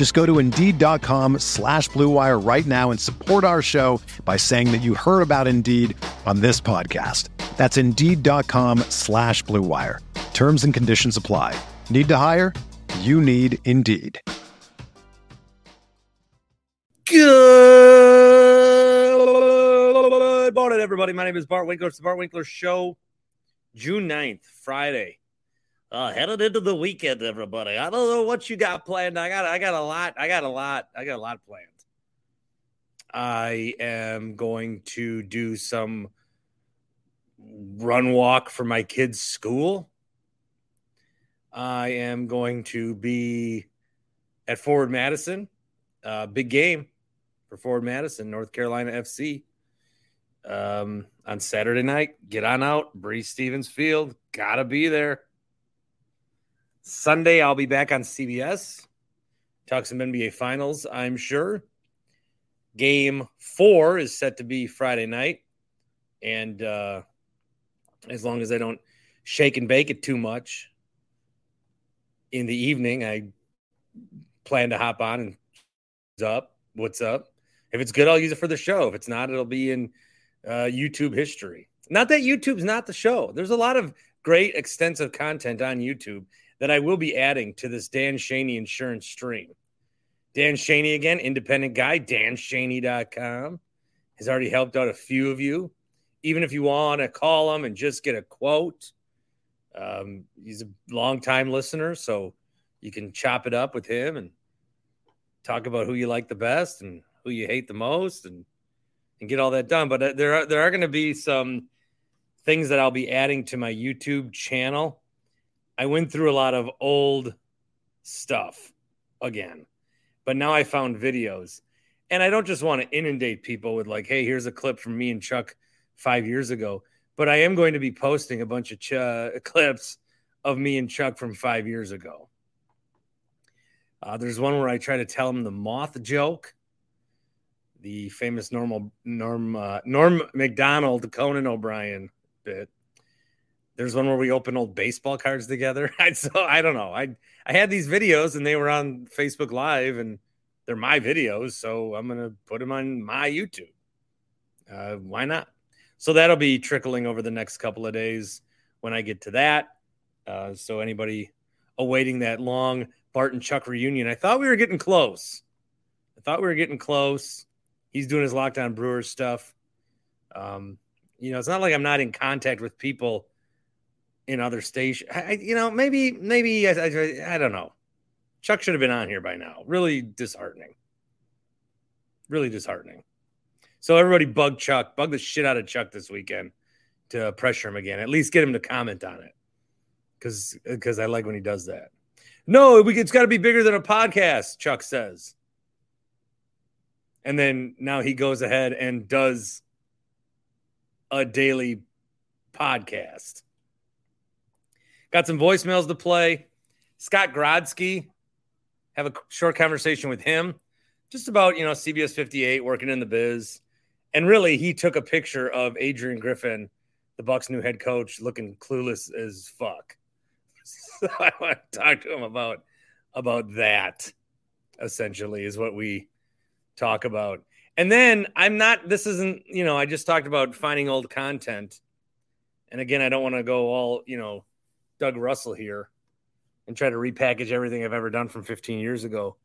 Just go to Indeed.com slash BlueWire right now and support our show by saying that you heard about Indeed on this podcast. That's Indeed.com slash BlueWire. Terms and conditions apply. Need to hire? You need Indeed. Good morning, everybody. My name is Bart Winkler. It's the Bart Winkler Show, June 9th, Friday. Uh, headed into the weekend, everybody. I don't know what you got planned. I got I got a lot. I got a lot. I got a lot planned. I am going to do some run walk for my kids' school. I am going to be at Forward Madison. Uh, big game for Forward Madison, North Carolina FC. Um, on Saturday night, get on out, Breese Stevens Field. Gotta be there. Sunday, I'll be back on CBS. Talk some NBA Finals, I'm sure. Game four is set to be Friday night. And uh, as long as I don't shake and bake it too much in the evening, I plan to hop on and up. What's up? If it's good, I'll use it for the show. If it's not, it'll be in uh, YouTube history. Not that YouTube's not the show. There's a lot of great, extensive content on YouTube that I will be adding to this Dan Shaney insurance stream. Dan Shaney, again, independent guy, danshaney.com, has already helped out a few of you. Even if you want to call him and just get a quote, um, he's a long-time listener, so you can chop it up with him and talk about who you like the best and who you hate the most and and get all that done. But uh, there are there are going to be some things that I'll be adding to my YouTube channel. I went through a lot of old stuff again, but now I found videos, and I don't just want to inundate people with like, "Hey, here's a clip from me and Chuck five years ago." But I am going to be posting a bunch of ch- uh, clips of me and Chuck from five years ago. Uh, there's one where I try to tell him the moth joke the famous normal Norm uh, Norm Macdonald Conan O'Brien bit. There's one where we open old baseball cards together. I so I don't know. I I had these videos and they were on Facebook Live and they're my videos, so I'm gonna put them on my YouTube. Uh, why not? So that'll be trickling over the next couple of days when I get to that. Uh, so anybody awaiting that long Barton Chuck reunion, I thought we were getting close. I thought we were getting close he's doing his lockdown Brewers stuff. Um, you know, it's not like I'm not in contact with people in other stations. You know, maybe, maybe I, I, I don't know. Chuck should have been on here by now. Really disheartening. Really disheartening. So everybody bug Chuck, bug the shit out of Chuck this weekend to pressure him again. At least get him to comment on it, because because I like when he does that. No, we, it's got to be bigger than a podcast. Chuck says. And then now he goes ahead and does a daily podcast. Got some voicemails to play. Scott Grodsky, have a short conversation with him just about, you know, CBS 58 working in the biz. And really, he took a picture of Adrian Griffin, the Bucks' new head coach, looking clueless as fuck. So I want to talk to him about about that. Essentially, is what we talk about. And then I'm not, this isn't, you know, I just talked about finding old content. And again, I don't want to go all, you know, Doug Russell here and try to repackage everything I've ever done from 15 years ago.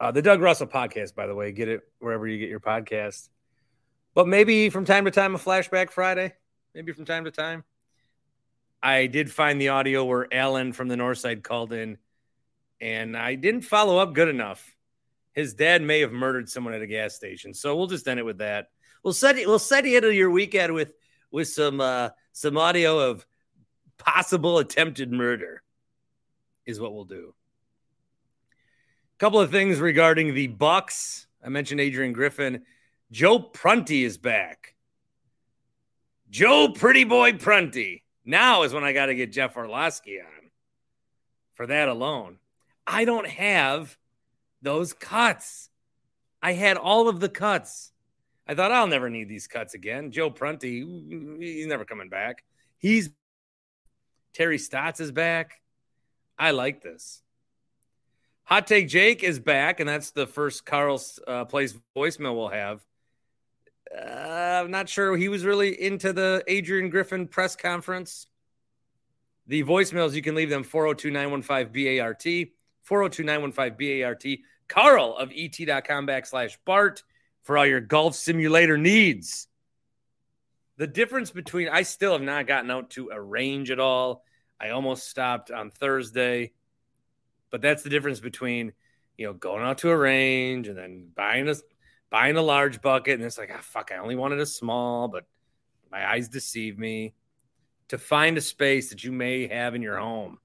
Uh, the Doug Russell podcast, by the way, get it wherever you get your podcast. But maybe from time to time, a flashback Friday. maybe from time to time. I did find the audio where Alan from the north side called in, and I didn't follow up good enough. His dad may have murdered someone at a gas station, so we'll just end it with that. We'll set it. We'll set you into your weekend with with some uh, some audio of possible attempted murder. Is what we'll do. A couple of things regarding the Bucks. I mentioned Adrian Griffin. Joe Prunty is back. Joe Pretty Boy Prunty. Now is when I got to get Jeff Orlowski on for that alone. I don't have those cuts. I had all of the cuts. I thought I'll never need these cuts again. Joe Prunty, he's never coming back. He's Terry Stotts is back. I like this. Hot Take Jake is back, and that's the first Carl's uh, Place voicemail we'll have. Uh, I'm not sure he was really into the Adrian Griffin press conference. The voicemails, you can leave them 402 915 BART, 402 915 BART, Carl of ET.com backslash Bart for all your golf simulator needs. The difference between, I still have not gotten out to a range at all. I almost stopped on Thursday, but that's the difference between, you know, going out to a range and then buying a buying a large bucket, and it's like, ah, fuck, I only wanted a small, but my eyes deceive me. To find a space that you may have in your home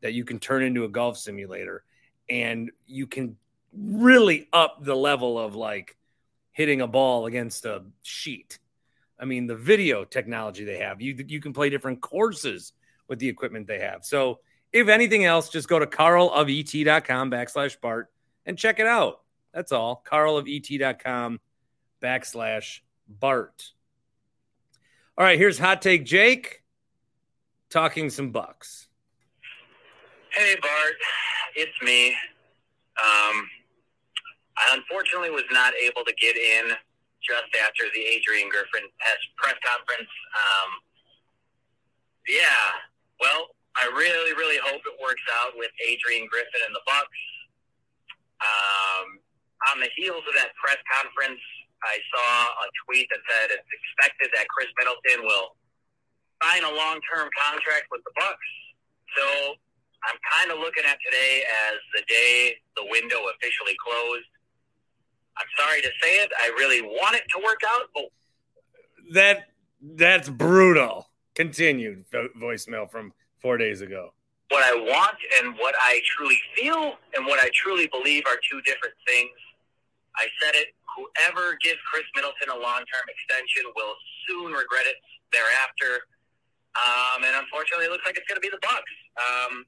that you can turn into a golf simulator and you can really up the level of like hitting a ball against a sheet. I mean, the video technology they have, you you can play different courses with the equipment they have. So, if anything else, just go to carlofet.com backslash Bart and check it out. That's all. carlofet.com backslash Bart. All right, here's Hot Take Jake talking some bucks. Hey, Bart. It's me. Um, I unfortunately was not able to get in just after the Adrian Griffin press conference. Um, yeah, well, I really, really hope it works out with Adrian Griffin and the Bucks. Um, on the heels of that press conference, I saw a tweet that said it's expected that Khris Middleton will sign a long-term contract with the Bucks. So I'm kind of looking at today as the day the window officially closed. I'm sorry to say it. I really want it to work out, but that that's brutal. Continued voicemail from four days ago. What I want and what I truly feel and what I truly believe are two different things. I said it. Whoever gives Khris Middleton a long term extension will soon regret it thereafter. Um, and unfortunately, it looks like it's going to be the Bucks. Um,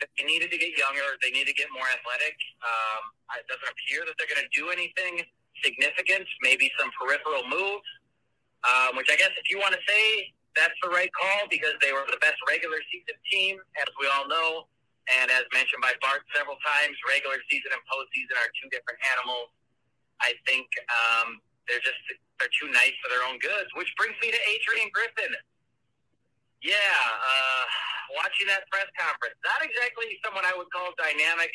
they needed to get younger. They need to get more athletic. Um, it doesn't appear that they're going to do anything significant. Maybe some peripheral moves, um, which I guess if you want to say that's the right call because they were the best regular season team, as we all know. And as mentioned by Bart several times, regular season and postseason are two different animals. I think um, they're just they're too nice for their own goods. Which brings me to Adrian Griffin. Yeah, uh, watching that press conference, not exactly someone I would call dynamic.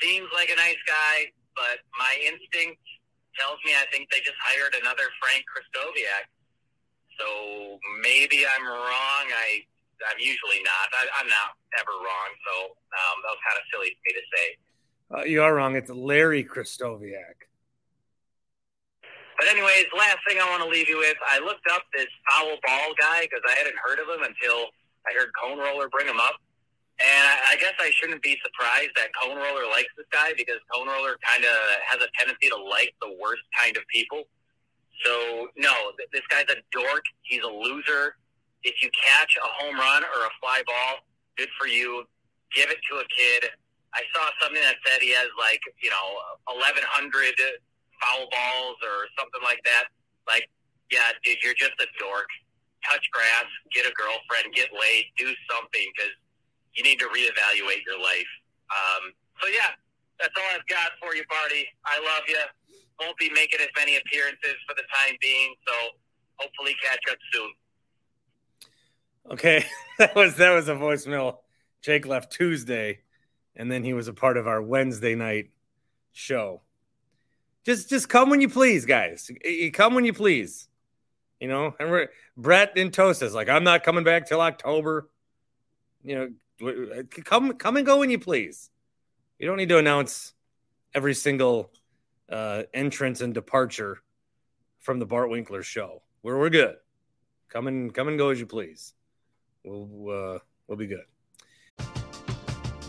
Seems like a nice guy, but my instinct tells me I think they just hired another Frank Krystkowiak. So maybe I'm wrong. I I'm usually not. I, am not ever wrong. So um, that was kind of silly for me to say. Uh, you are wrong. It's Larry Krystkowiak. But anyways, last thing I want to leave you with, I looked up this foul ball guy because I hadn't heard of him until I heard Cone Roller bring him up. And I, guess I shouldn't be surprised that Cone Roller likes this guy because Cone Roller kind of has a tendency to like the worst kind of people. So no, this guy's a dork. He's a loser. If you catch a home run or a fly ball, good for you. Give it to a kid. I saw something that said he has like you know 1,100 foul balls or something like that, like, yeah, dude, you're just a dork. Touch grass, get a girlfriend, get laid, do something because you need to reevaluate your life. Um, so yeah, that's all I've got for you, Barty. I love you. Won't be making as many appearances for the time being, so hopefully catch up soon. Okay, that was that was a voicemail. Jake left Tuesday, and then he was a part of our Wednesday night show. Just just come when you please, guys. Come when you please. You know, and we're, Brett in Toast is like, I'm not coming back till October. You know, come come and go when you please. You don't need to announce every single uh, entrance and departure from the Bart Winkler show. We're we're good. Come and come and go as you please. We'll uh, we'll be good.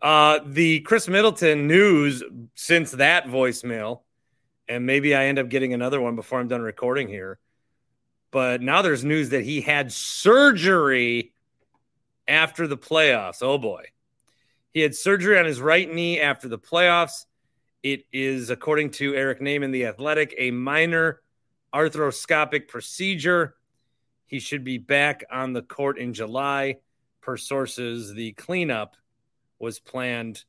Uh, the Khris Middleton news since that voicemail, and maybe I end up getting another one before I'm done recording here. But now there's news that he had surgery after the playoffs. Oh boy. He had surgery on his right knee after the playoffs. It is, according to Eric Nehm, the athletic, a minor arthroscopic procedure. He should be back on the court in July. Per sources, the cleanup was planned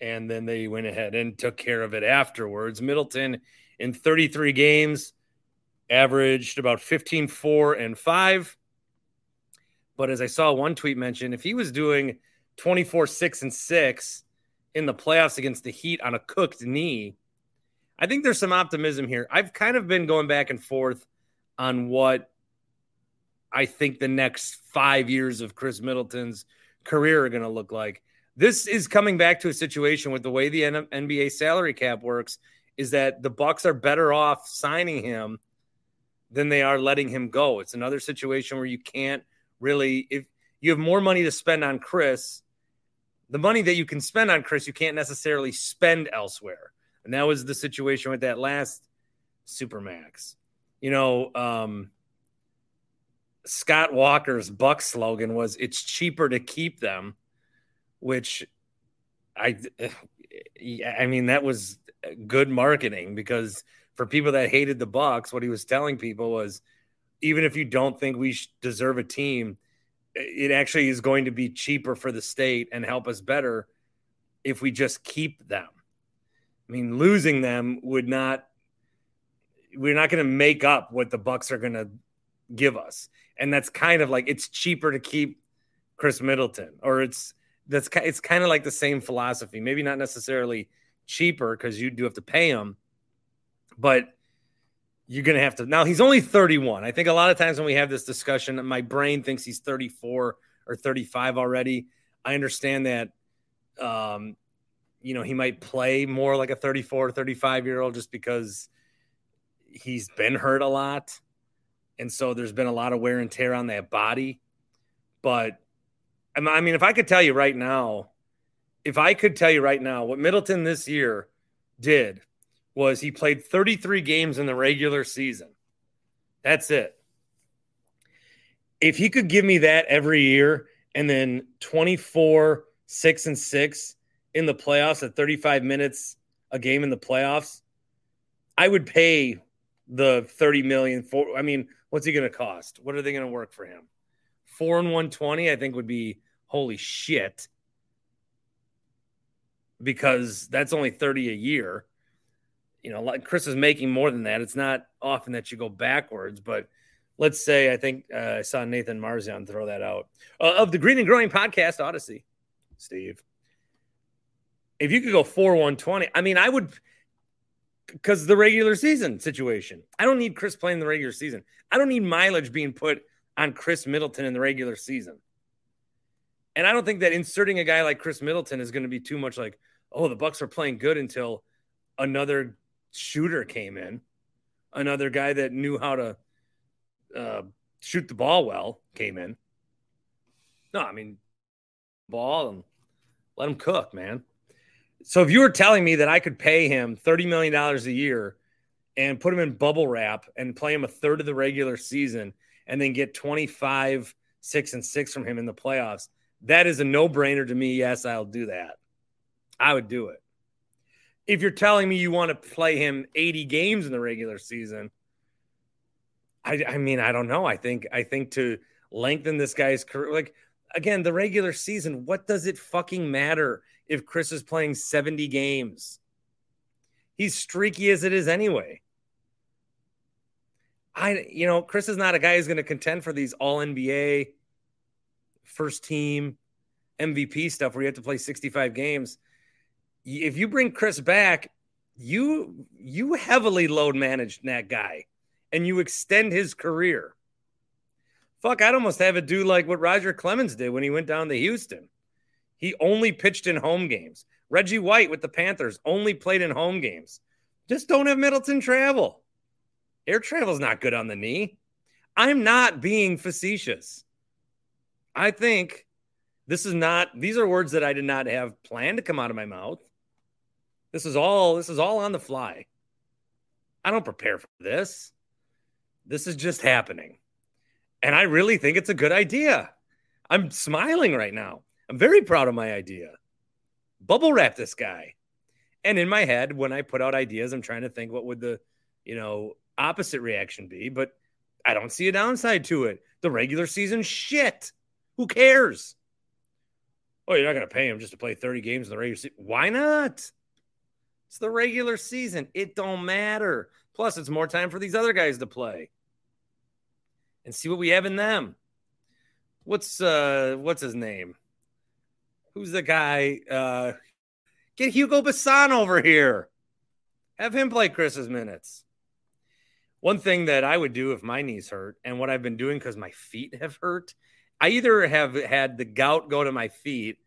and then they went ahead and took care of it afterwards. Middleton in 33 games averaged about 15 4 and 5. But as I saw one tweet mention, if he was doing 24 6 and 6 in the playoffs against the Heat on a cooked knee, I think there's some optimism here. I've kind of been going back and forth on what I think the next five years of Khris Middleton's career are going to look like this is coming back to a situation with the way the NBA salary cap works is that the Bucks are better off signing him than they are letting him go. It's another situation where you can't really if you have more money to spend on Chris, the money that you can spend on Chris, you can't necessarily spend elsewhere. And that was the situation with that last Supermax. You know, um, Scott Walker's Buck slogan was it's cheaper to keep them which I eh, I mean that was good marketing because for people that hated the Bucks, what he was telling people was even if you don't think we deserve a team, eh, it actually is going to be cheaper for the state and help us better if we just keep them. I mean, losing them would not we're not going to make up what the Bucks are going to give us. And that's kind of like it's cheaper to keep Khris Middleton or it's that's it's kind of like the same philosophy. Maybe not necessarily cheaper because you do have to pay him, but you're going to have to. Now he's only 31. I think a lot of times when we have this discussion, my brain thinks he's 34 or 35 already. I understand that. Um, you know, he might play more like a 34 35 year old just because he's been hurt a lot. And so there's been a lot of wear and tear on that body. But I mean, if I could tell you right now, if I could tell you right now what Middleton this year did was he played 33 games in the regular season. That's it. If he could give me that every year and then 24, 6 and 6 in the playoffs at 35 minutes a game in the playoffs, I would pay the 30 million for I mean, what's he going to cost? What are they going to work for him? Four and 120, I think would be holy shit. because that's only 30 a year. You know, like Chris is making more than that. It's not often that you go backwards, but let's say I think uh, I saw Nathan Marzian throw that out uh, of the Green and Growing podcast Odyssey, Steve. If you could go 4 120, I mean, I would because the regular season situation. I don't need Chris playing the regular season. I don't need mileage being put on Khris Middleton in the regular season. And I don't think that inserting a guy like Khris Middleton is going to be too much like, oh, the Bucks are playing good until another shooter came in, another guy that knew how to uh, shoot the ball well came in. No, I mean, ball and let him cook, man. So if you were telling me that I could pay him $30 million a year and put him in bubble wrap and play him a third of the regular season and then get 25, six and six from him in the playoffs, that is a no brainer to me. Yes, I'll do that. I would do it. If you're telling me you want to play him 80 games in the regular season, I, I mean, I don't know. I think, I think to lengthen this guy's career, like again, the regular season, what does it fucking matter if Chris is playing 70 games? He's streaky as it is anyway. I, you know, Chris is not a guy who's going to contend for these all NBA, first team, MVP stuff where you have to play 65 games. If you bring Chris back, you you heavily load manage that guy and you extend his career. Fuck, I'd almost have it do like what Roger Clemens did when he went down to Houston. He only pitched in home games. Reggie White with the Panthers only played in home games. Just don't have Middleton travel. Air travel is not good on the knee. I'm not being facetious. I think this is not these are words that I did not have planned to come out of my mouth. This is all this is all on the fly. I don't prepare for this. This is just happening. And I really think it's a good idea. I'm smiling right now. I'm very proud of my idea. Bubble wrap this guy. And in my head, when I put out ideas, I'm trying to think what would the, you know, opposite reaction be, but I don't see a downside to it. The regular season shit. Who cares? Oh, you're not going to pay him just to play 30 games in the regular season. Why not? It's the regular season. It don't matter. Plus, it's more time for these other guys to play and see what we have in them. What's uh what's his name? Who's the guy? Uh get Hugo Bassan over here. Have him play Chris's minutes. One thing that I would do if my knees hurt, and what I've been doing because my feet have hurt, I either have had the gout go to my feet.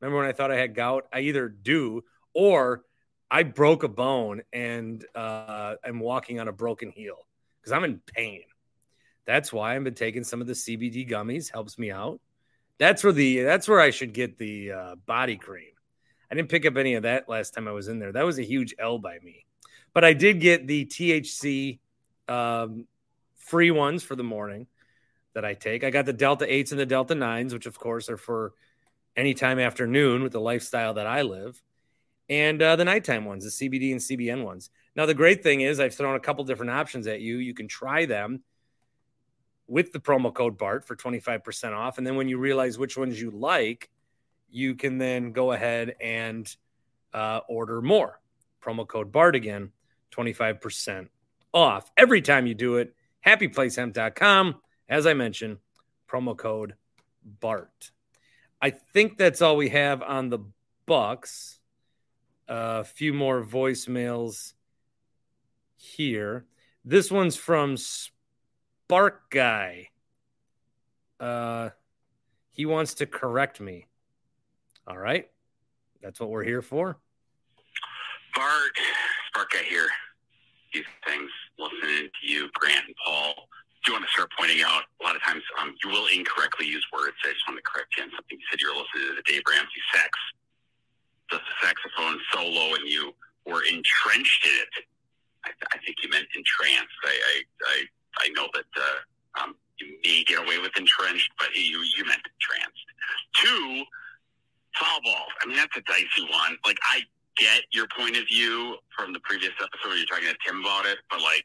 Remember when I thought I had gout? I either do, or I broke a bone and uh, I'm walking on a broken heel because I'm in pain. That's why I've been taking some of the CBD gummies. Helps me out. That's where the that's where I should get the uh, body cream. I didn't pick up any of that last time I was in there. That was a huge L by me. But I did get the THC um, free ones for the morning that I take. I got the Delta 8s and the Delta 9s, which of course are for anytime afternoon with the lifestyle that I live, and uh, the nighttime ones, the CBD and CBN ones. Now, the great thing is I've thrown a couple different options at you. You can try them with the promo code BART for 25% off. And then when you realize which ones you like, you can then go ahead and uh, order more. Promo code BART again, 25% off every time you do it. HappyPlaceHemp.com. As I mentioned, promo code BART. I think that's all we have on the Bucks. A few more voicemails here. This one's from Spark Guy. Uh, he wants to correct me. All right. That's what we're here for. Bart, Spark Guy here. These things, listening to you, Grant and Paul. Do want to start pointing out a lot of times um, you will incorrectly use words. I just want to correct you on something. You said you were listening to the Dave Ramsey sax, the saxophone solo, and you were entrenched in it. I, I think you meant entranced. I, I, I I know that uh, um, you may get away with entrenched, but you you meant entranced. Two, foul ball. I mean, that's a dicey one. Like I get your point of view from the previous episode you're talking to Tim about it, but like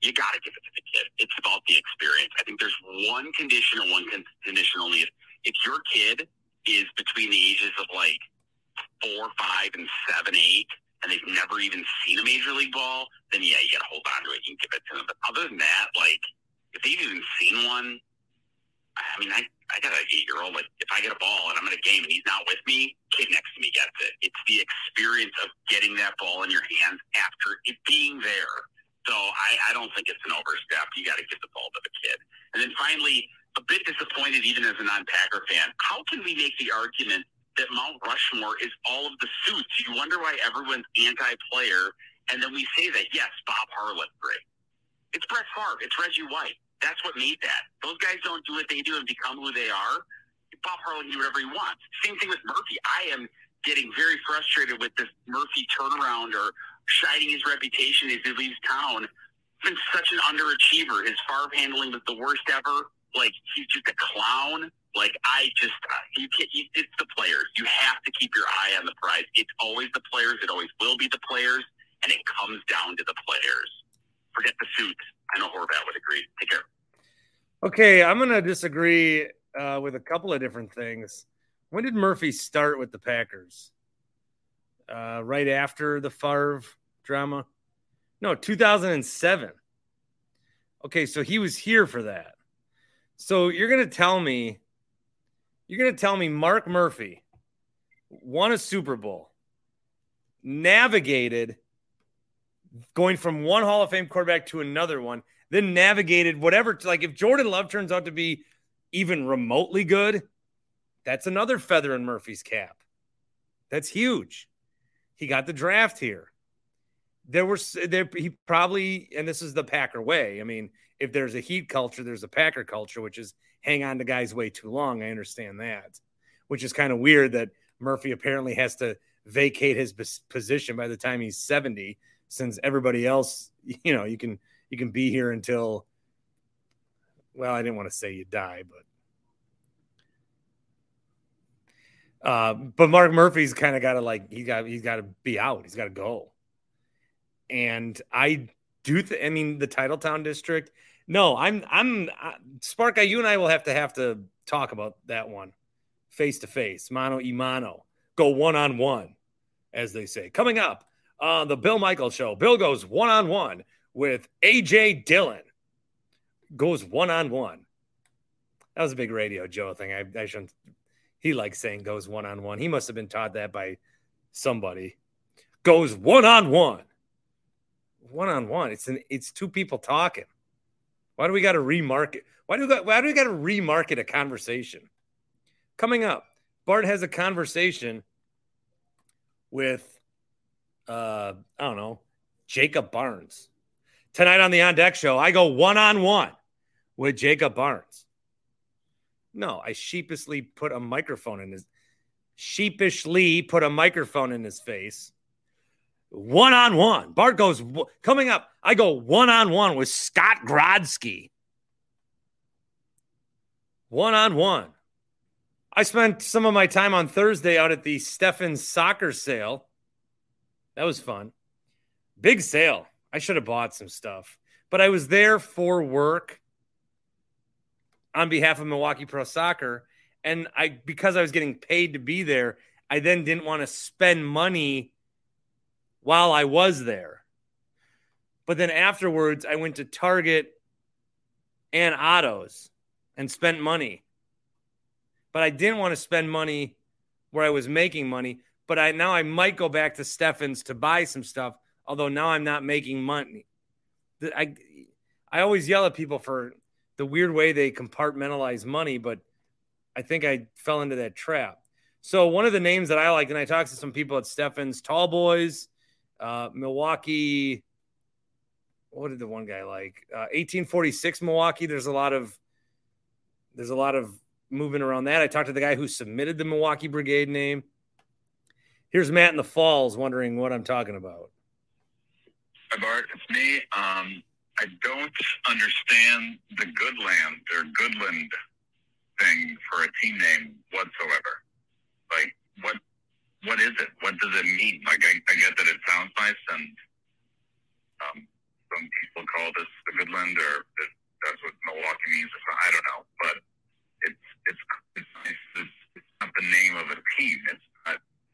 you got to give it to the kid. It's about the experience. I think there's one condition or one condition only. If, if your kid is between the ages of like four five, and seven, eight, and they've never even seen a major league ball, then yeah, you got to hold on to it and give it to them. But other than that, like if they've even seen one, I mean, I I got an eight year old. Like if I get a ball and I'm in a game and he's not with me, kid next to me gets it. It's the experience of getting that ball in your hands after it being there. So I, I don't think it's an overstep. You got to give the ball to the kid. And then finally, a bit disappointed even as a non-Packer fan. How can we make the argument that Mount Rushmore is all of the suits. You wonder why everyone's anti-player, and then we say that yes, Bob Harlan, great. It's Brett Favre. It's Reggie White. That's what made that. Those guys don't do what they do and become who they are. Bob Harlan can do whatever he wants. Same thing with Murphy. I am getting very frustrated with this Murphy turnaround or shining his reputation as he leaves town. Been such an underachiever. His Favre handling was the worst ever. Like he's just a clown. Like I just, uh, you can't. You, it's the players. You have to keep your eye on the prize. It's always the players. It always will be the players, and it comes down to the players. Forget the suits. I know Horvat would agree. Take care. Okay, I'm gonna disagree uh, with a couple of different things. When did Murphy start with the Packers? Uh, right after the Favre drama? No, 2007. Okay, so he was here for that. So you're gonna tell me you're going to tell me Mark Murphy won a Super Bowl, navigated going from one Hall of Fame quarterback to another one, then navigated whatever. Like if Jordan Love turns out to be even remotely good, that's another feather in Murphy's cap. That's huge. He got the draft here. There was there he probably and this is the Packer way. I mean, if there's a heat culture, there's a Packer culture, which is hang on to guys way too long. I understand that, which is kind of weird that Murphy apparently has to vacate his position by the time he's 70 since everybody else, you know, you can you can be here until well, I didn't want to say you die, but uh, but Mark Murphy's kind of got to like he got he's got to be out. He's got to go. And I do. Th- I mean, the Titletown district no, I'm I'm uh, Spark. You and I will have to have to talk about that one face to face, mano y mano, go one on one, as they say. Coming up on the Bill Michaels show, Bill goes one on one with AJ Dillon. Goes one on one. That was a big radio Joe thing. I, I shouldn't. He likes saying goes one on one. He must have been taught that by somebody. Goes one on one. One on one. It's an it's two people talking. Why do we got to remarket? Why do we got, why do we got to remarket a conversation? Coming up, Bart has a conversation with uh I don't know, Jacob Barnes. Tonight on the On Deck show, I go one on one with Jacob Barnes. No, I sheepishly put a microphone in his sheepishly put a microphone in his face one on one. Bart goes coming up. I go one on one with Scott Grodsky. One on one. I spent some of my time on Thursday out at the Steffens soccer sale. That was fun. Big sale. I should have bought some stuff, but I was there for work on behalf of Milwaukee Pro Soccer. And I, because I was getting paid to be there, I then didn't want to spend money while I was there. But then afterwards, I went to Target and Otto's and spent money. But I didn't want to spend money where I was making money. But I now I might go back to Steffens to buy some stuff, although now I'm not making money. I I always yell at people for the weird way they compartmentalize money, but I think I fell into that trap. So one of the names that I like, and I talked to some people at Steffens, Tall Boys, uh, Milwaukee. What did the one guy like? Uh, 1846 Milwaukee. There's a lot of there's a lot of moving around that. I talked to the guy who submitted the Milwaukee Brigade name. Here's Matt in the Falls wondering what I'm talking about. Hi Bart, it's me. Um, I don't understand the Goodland or Goodland thing for a team name whatsoever. Like, what what is it? What does it mean? Like, I, I get that it sounds nice, and um, some people call this the Goodland, or that's what Milwaukee means. I don't know, but it's it's it's, it's, it's not the name of a team. It's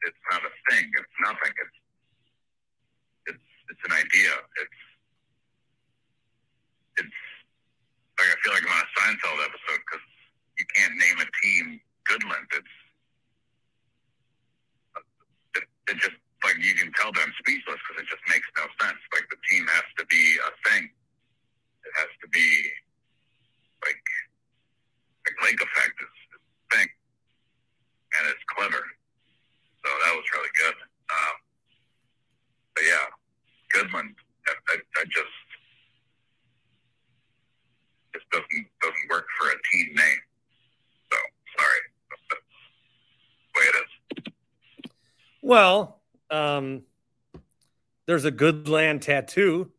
it's not a thing. It's nothing. It's it's it's an idea. It's it's like I feel like I'm on a Seinfeld episode because you can't name a team Goodland. It's it, it just like you can tell that I'm speechless because it just makes no sense. Like the team has to be a thing. It has to be like like lake effect is, is a thing, and it's clever. So that was really good. Um, but yeah, Goodman, I, I, I just it doesn't doesn't work for a team name. So sorry, that's the way it is. Well, um, there's a Goodland tattoo,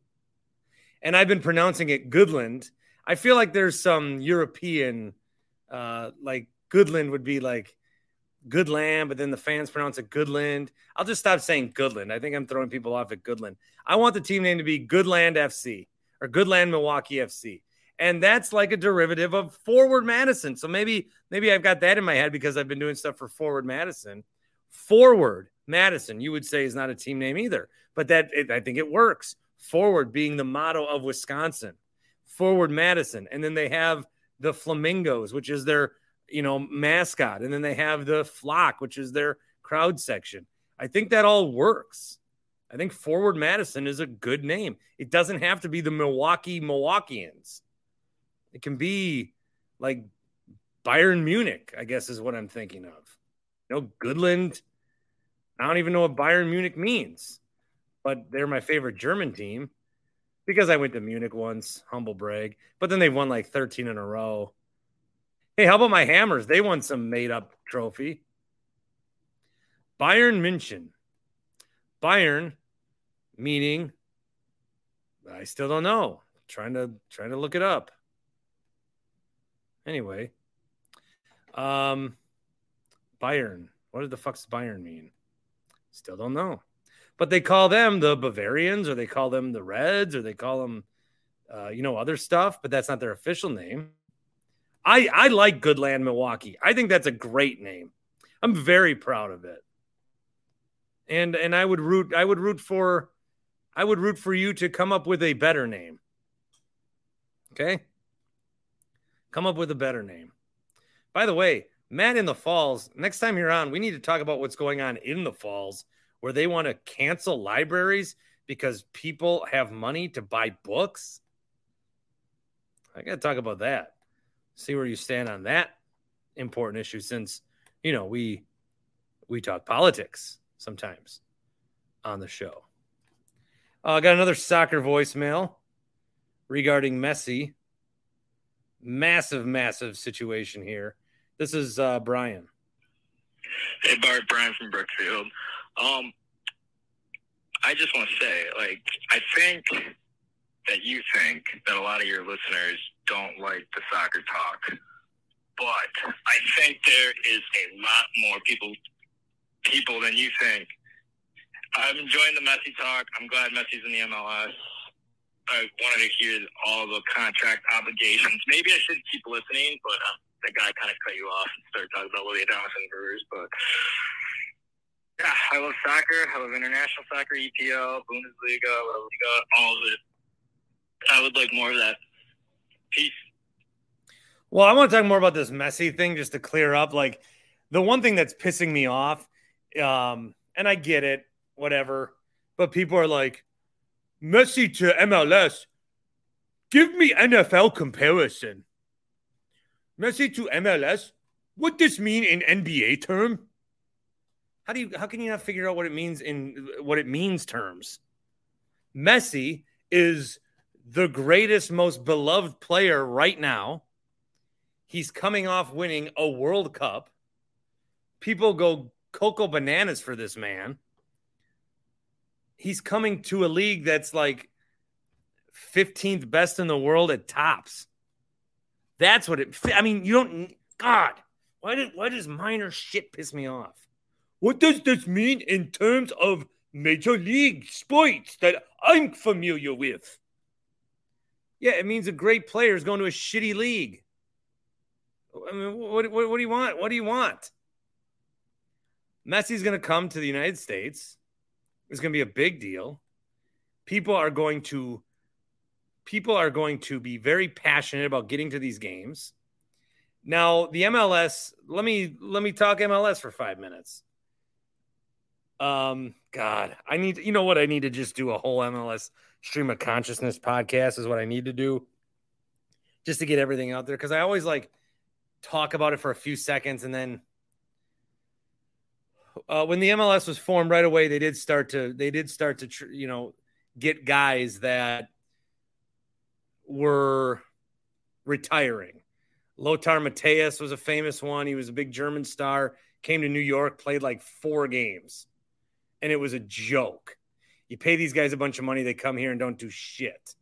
and I've been pronouncing it Goodland. I feel like there's some European, uh, like Goodland would be like good land, but then the fans pronounce it Goodland. I'll just stop saying Goodland. I think I'm throwing people off at Goodland. I want the team name to be Goodland FC or Goodland Milwaukee FC. And that's like a derivative of Forward Madison. So maybe maybe I've got that in my head because I've been doing stuff for Forward Madison. Forward Madison, you would say is not a team name either, but that it, I think it works. Forward being the motto of Wisconsin. Forward Madison, and then they have the Flamingos, which is their you know, mascot. And then they have the flock, which is their crowd section. I think that all works. I think Forward Madison is a good name. It doesn't have to be the Milwaukee Milwaukeeans. It can be like Bayern Munich, I guess is what I'm thinking of. You know, Goodland. I don't even know what Bayern Munich means, but they're my favorite German team because I went to Munich once, humble brag. But then they won like 13 in a row. Hey, how about my Hammers? They won some made up trophy. Bayern München. Bayern meaning I still don't know. Trying to trying to look it up. Anyway, um Bayern. What the fuck's Bayern mean? Still don't know. But they call them the Bavarians or they call them the Reds or they call them uh, you know other stuff, but that's not their official name. I I like Goodland Milwaukee. I think that's a great name. I'm very proud of it. And and I would root I would root for I would root for you to come up with a better name. Okay? Come up with a better name. By the way, Matt in the Falls, next time you're on, we need to talk about what's going on in the Falls where they want to cancel libraries because people have money to buy books. I got to talk about that see where you stand on that important issue since you know we we talk politics sometimes on the show. I uh, got another soccer voicemail regarding Messi. Massive, massive situation here. This is uh, Brian. Hey, Bart, Brian from Brookfield. Um, I just want to say, like, I think that you think that a lot of your listeners don't like the soccer talk, but I think there is a lot more people people than you think. I'm enjoying the Messi talk. I'm glad Messi's in the MLS. I wanted to hear all the contract obligations. Maybe I should keep listening, but um, the guy kind of cut you off and started talking about Willie Thomas and Brewers. But yeah, I love soccer. I love international soccer, EPL, Bundesliga, Liga, all of it. I would like more of that. Peace. Well, I want to talk more about this Messi thing just to clear up. Like the one thing that's pissing me off, um, and I get it, whatever, but people are like, Messi to MLS. Give me NFL comparison. Messi to MLS. What does this mean in NBA term? How do you how can you not figure out what it means in what it means terms? Messi is the greatest, most beloved player right now. He's coming off winning a World Cup. People go cocoa bananas for this man. He's coming to a league that's like 15th best in the world at tops. That's what it. I mean, you don't. God, why did why does minor shit piss me off? What does this mean in terms of major league sports that I'm familiar with? Yeah, it means a great player is going to a shitty league. I mean, what, what, what do you want? What do you want? Messi's going to come to the United States. It's going to be a big deal. People are going to people are going to be very passionate about getting to these games. Now, the MLS, let me let me talk MLS for 5 minutes. Um god, I need you know what I need to just do a whole MLS stream of consciousness podcast is what I need to do just to get everything out there because I always like talk about it for a few seconds and then uh, when the MLS was formed right away they did start to they did start to tr- you know get guys that were retiring. Lothar Matthäus was a famous one. He was a big German star, came to New York, played like four games, and it was a joke. You pay these guys a bunch of money, they come here and don't do shit.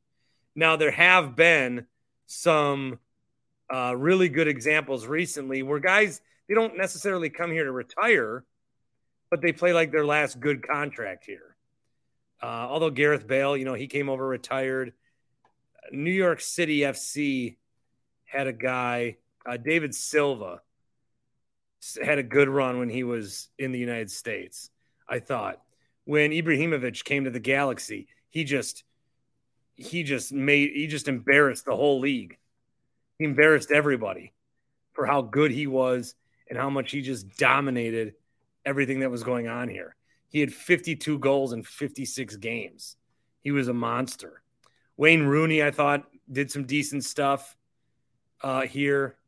Now, there have been some uh, really good examples recently where guys, they don't necessarily come here to retire, but they play like their last good contract here. Uh, although Gareth Bale, you know, he came over retired. New York City FC had a guy, uh, David Silva, had a good run when he was in the United States. I thought when Ibrahimovic came to the Galaxy, he just he just made he just embarrassed the whole league. He embarrassed everybody for how good he was and how much he just dominated everything that was going on here. He had 52 goals in 56 games. He was a monster. Wayne Rooney, I thought, did some decent stuff uh, here.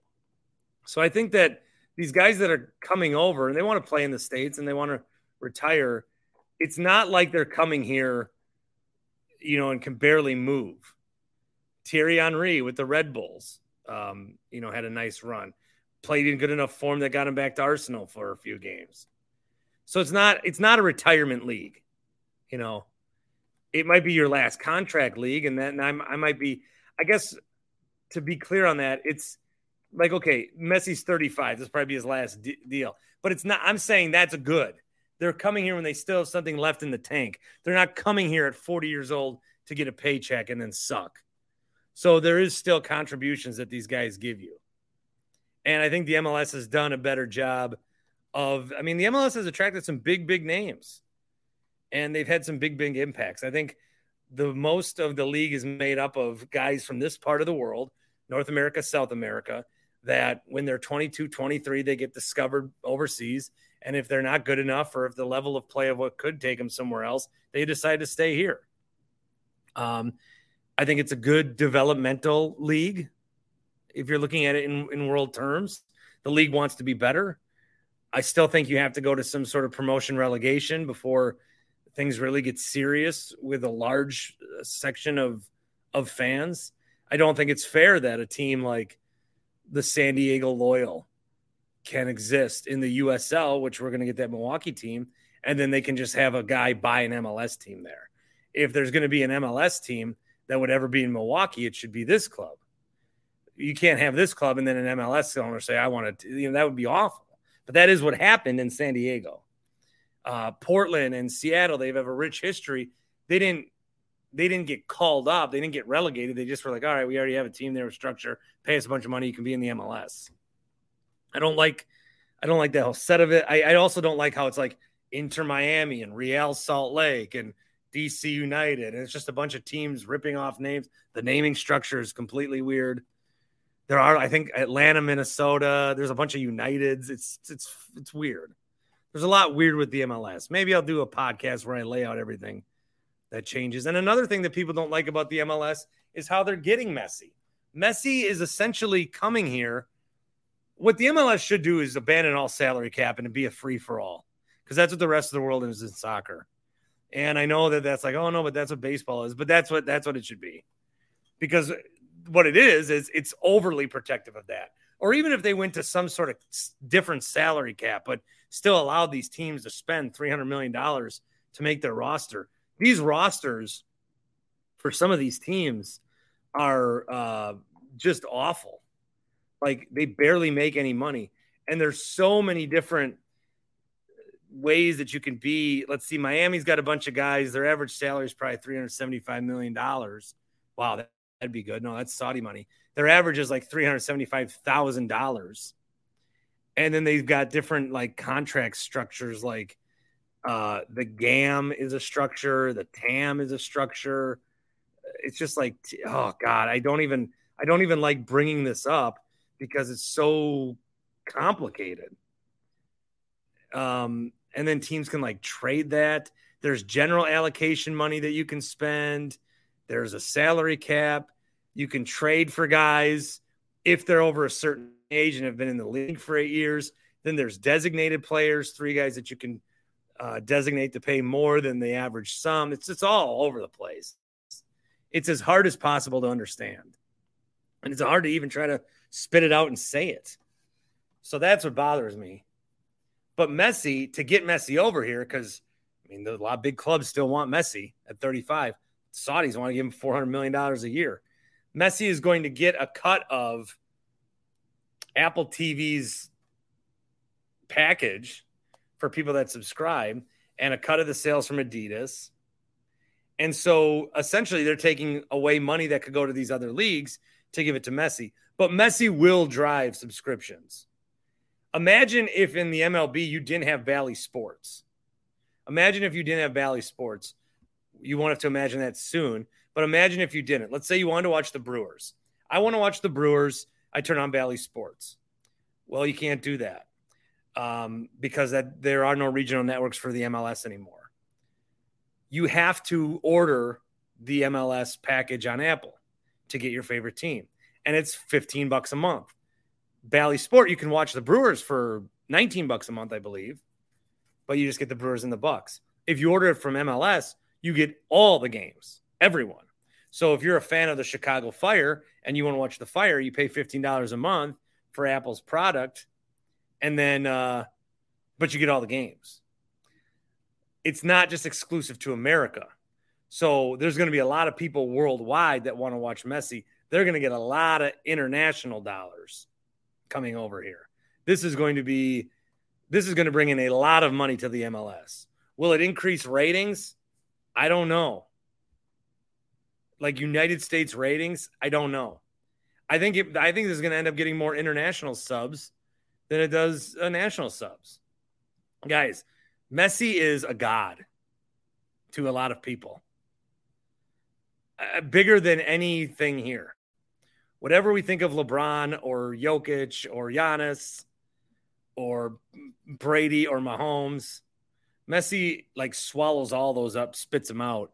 So I think that these guys that are coming over and they want to play in the States and they want to retire, it's not like they're coming here, you know, and can barely move. Thierry Henry with the Red Bulls, um, you know, had a nice run. Played in good enough form that got him back to Arsenal for a few games. So it's not it's not a retirement league, you know. It might be your last contract league, and then I, I might be. I guess to be clear on that, it's like okay, Messi's 35. This probably be his last deal, but it's not. I'm saying that's good. They're coming here when they still have something left in the tank. They're not coming here at 40 years old to get a paycheck and then suck. So there is still contributions that these guys give you. And I think the MLS has done a better job of I mean the MLS has attracted some big big names and they've had some big big impacts. I think the most of the league is made up of guys from this part of the world, North America, South America, that when they're 22, 23 they get discovered overseas and if they're not good enough or if the level of play of what could take them somewhere else, they decide to stay here. Um I think it's a good developmental league if you're looking at it in, in world terms. The league wants to be better I still think you have to go to some sort of promotion relegation before things really get serious with a large uh, section of of fans. I don't think it's fair that a team like the San Diego Loyal can exist in the USL, which we're going to get that Milwaukee team, and then they can just have a guy buy an MLS team there. If there's going to be an MLS team that would ever be in Milwaukee, it should be this club. You can't have this club and then an MLS owner say, "I want to," you know, that would be awful. But that is what happened in San Diego. Uh, Portland and Seattle, they have a rich history. They didn't they didn't get called up. They didn't get relegated. They just were like, all right, we already have a team there with structure. Pay us a bunch of money. You can be in the MLS. I don't like I don't like the whole set of it. I, I also don't like how it's like Inter Miami and Real Salt Lake and DC United. And it's just a bunch of teams ripping off names. The naming structure is completely weird. There are, I think, Atlanta, Minnesota. There's a bunch of Uniteds. It's it's it's weird. There's a lot weird with the MLS. Maybe I'll do a podcast where I lay out everything that changes. And another thing that people don't like about the MLS is how they're getting messy. Messi is essentially coming here. What the MLS should do is abandon all salary cap and be a free for all, because that's what the rest of the world is in soccer. And I know that that's like, oh no, but that's what baseball is. But that's what that's what it should be, because what it is is it's overly protective of that. Or even if they went to some sort of different salary cap, but still allowed these teams to spend $300 million to make their roster. These rosters for some of these teams are uh, just awful. Like they barely make any money. And there's so many different ways that you can be. Let's see, Miami's got a bunch of guys. Their average salary is probably $375 million. Wow, that, That'd be good. No, that's Saudi money. Their average is like three hundred seventy-five thousand dollars, and then they've got different like contract structures. Like uh, the GAM is a structure, the TAM is a structure. It's just like, oh god, I don't even I don't even like bringing this up because it's so complicated. Um, and then teams can like trade that. There's general allocation money that you can spend there's a salary cap. You can trade for guys if they're over a certain age and have been in the league for eight years. Then there's designated players, three guys that you can uh, designate to pay more than the average sum. It's it's all over the place. It's as hard as possible to understand, and it's hard to even try to spit it out and say it. So that's what bothers me. But Messi, to get Messi over here, because I mean, a lot of big clubs still want Messi at 35. Saudis want to give him $400 million a year. Messi is going to get a cut of Apple TV's package for people that subscribe and a cut of the sales from Adidas. And so essentially they're taking away money that could go to these other leagues to give it to Messi. But Messi will drive subscriptions. Imagine if in the MLB you didn't have Bally Sports. Imagine if you didn't have Bally Sports. You won't have to imagine that soon, but imagine if you didn't. Let's say you wanted to watch the Brewers. I want to watch the Brewers. I turn on Bally Sports. Well, you can't do that um, because that there are no regional networks for the MLS anymore. You have to order the MLS package on Apple to get your favorite team, and it's 15 bucks a month. Bally Sport, you can watch the Brewers for 19 bucks a month, I believe, but you just get the Brewers and the Bucks. If you order it from MLS, you get all the games, everyone. So if you're a fan of the Chicago Fire and you want to watch the Fire, you pay $15 a month for Apple's product and then uh but you get all the games. It's not just exclusive to America. So there's going to be a lot of people worldwide that want to watch Messi. They're going to get a lot of international dollars coming over here. This is going to be this is going to bring in a lot of money to the MLS. Will it increase ratings? I don't know. Like United States ratings, I don't know. I think it, I think this is going to end up getting more international subs than it does uh, national subs. Guys, Messi is a god to a lot of people, uh, bigger than anything here. Whatever we think of LeBron or Jokic or Giannis or Brady or Mahomes, Messi like swallows all those up, spits them out,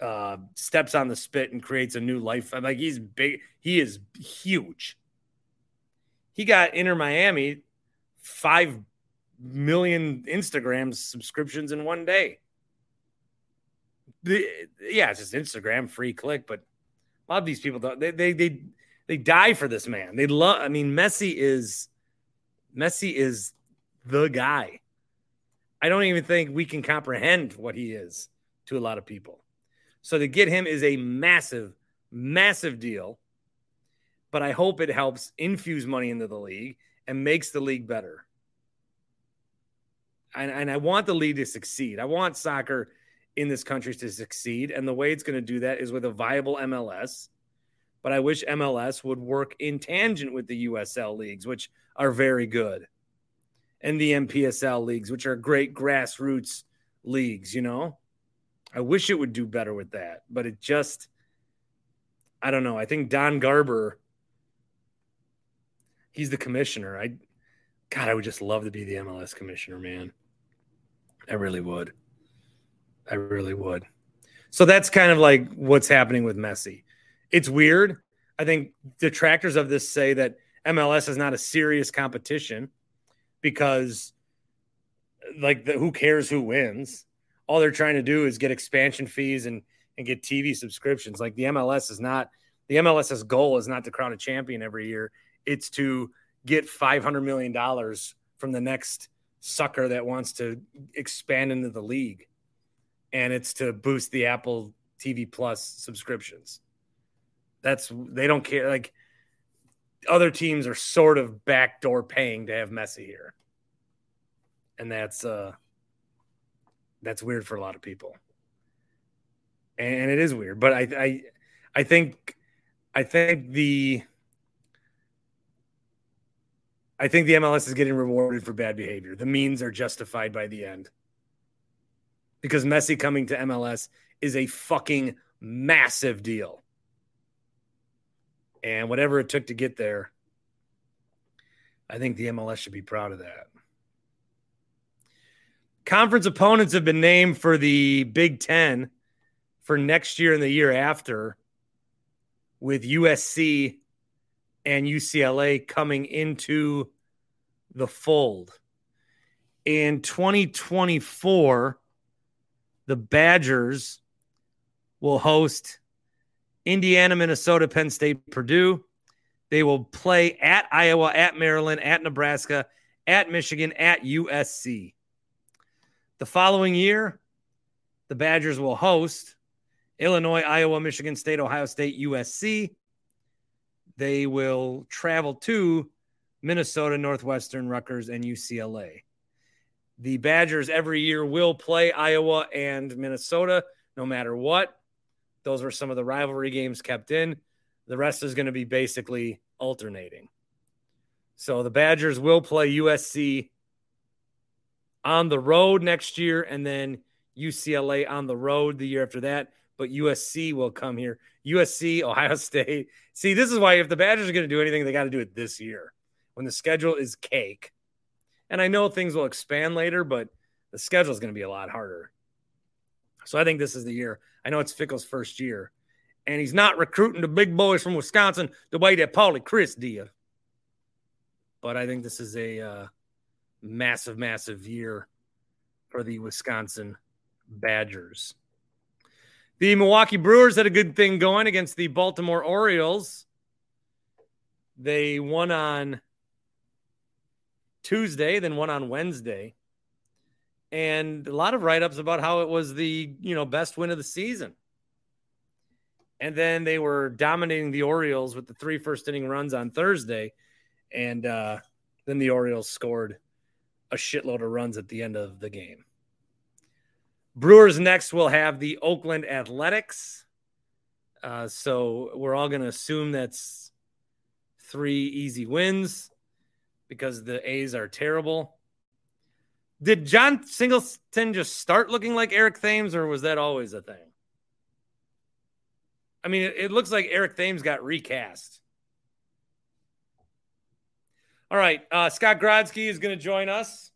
uh, steps on the spit and creates a new life. Like he's big. He is huge. He got Inter Miami five million Instagram subscriptions in one day. The, yeah, it's just Instagram free click, but a lot of these people don't. They they they they die for this man. They love. I mean, Messi is Messi is the guy. I don't even think we can comprehend what he is to a lot of people. So to get him is a massive, massive deal but I hope it helps infuse money into the league and makes the league better. And, and I want the league to succeed. I want soccer in this country to succeed. And the way it's going to do that is with a viable MLS. But I wish MLS would work in tangent with the USL leagues, which are very good, and the MPSL leagues, which are great grassroots leagues, you know? I wish it would do better with that, but it just, I don't know. I think Don Garber he's the commissioner. I God, I would just love to be the MLS commissioner, man. I really would. I really would. So that's kind of like what's happening with Messi. It's weird. I think detractors of this say that MLS is not a serious competition because, like, the, who cares who wins? All they're trying to do is get expansion fees and and get TV subscriptions. Like the MLS is not the MLS's goal is not to crown a champion every year it's to get $500 million from the next sucker that wants to expand into the league. And it's to boost the Apple TV Plus subscriptions. That's they don't care. Like other teams are sort of backdoor paying to have Messi here. And that's uh that's weird for a lot of people. And it is weird. But I I I think I think the I think the MLS is getting rewarded for bad behavior. The means are justified by the end. Because Messi coming to MLS is a fucking massive deal. And whatever it took to get there, I think the MLS should be proud of that. Conference opponents have been named for the Big Ten for next year and the year after, with USC and UCLA coming into the fold. In 2024, the Badgers will host Indiana, Minnesota, Penn State, Purdue. They will play at Iowa, at Maryland, at Nebraska, at Michigan, at USC. The following year, the Badgers will host Illinois, Iowa, Michigan State, Ohio State, USC. They will travel to Minnesota, Northwestern, Rutgers, and UCLA. The Badgers every year will play Iowa and Minnesota no matter what. Those were some of the rivalry games kept in. The rest is going to be basically alternating. So the Badgers will play USC on the road next year and then UCLA on the road the year after that. But USC will come here. USC, Ohio State. See, this is why if the Badgers are going to do anything, they got to do it this year when the schedule is cake. And I know things will expand later, but the schedule is going to be a lot harder. So I think this is the year. I know it's Fickell's first year, and he's not recruiting the big boys from Wisconsin the way that Paul Chryst did. But I think this is a uh, massive, massive year for the Wisconsin Badgers. The Milwaukee Brewers had a good thing going against the Baltimore Orioles. They won on Tuesday, then one on Wednesday. And a lot of write-ups about how it was the, you know, best win of the season. And then they were dominating the Orioles with the three first inning runs on Thursday. And uh, then the Orioles scored a shitload of runs at the end of the game. Brewers next will have the Oakland Athletics. Uh, so we're all going to assume that's three easy wins because the A's are terrible. Did Jon Singleton just start looking like Eric Thames, or was that always a thing? I mean, it, looks like Eric Thames got recast. All right, uh, Scott Grodsky is going to join us.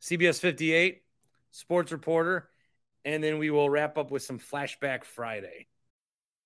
CBS 58 sports reporter, and then we will wrap up with some flashback Friday.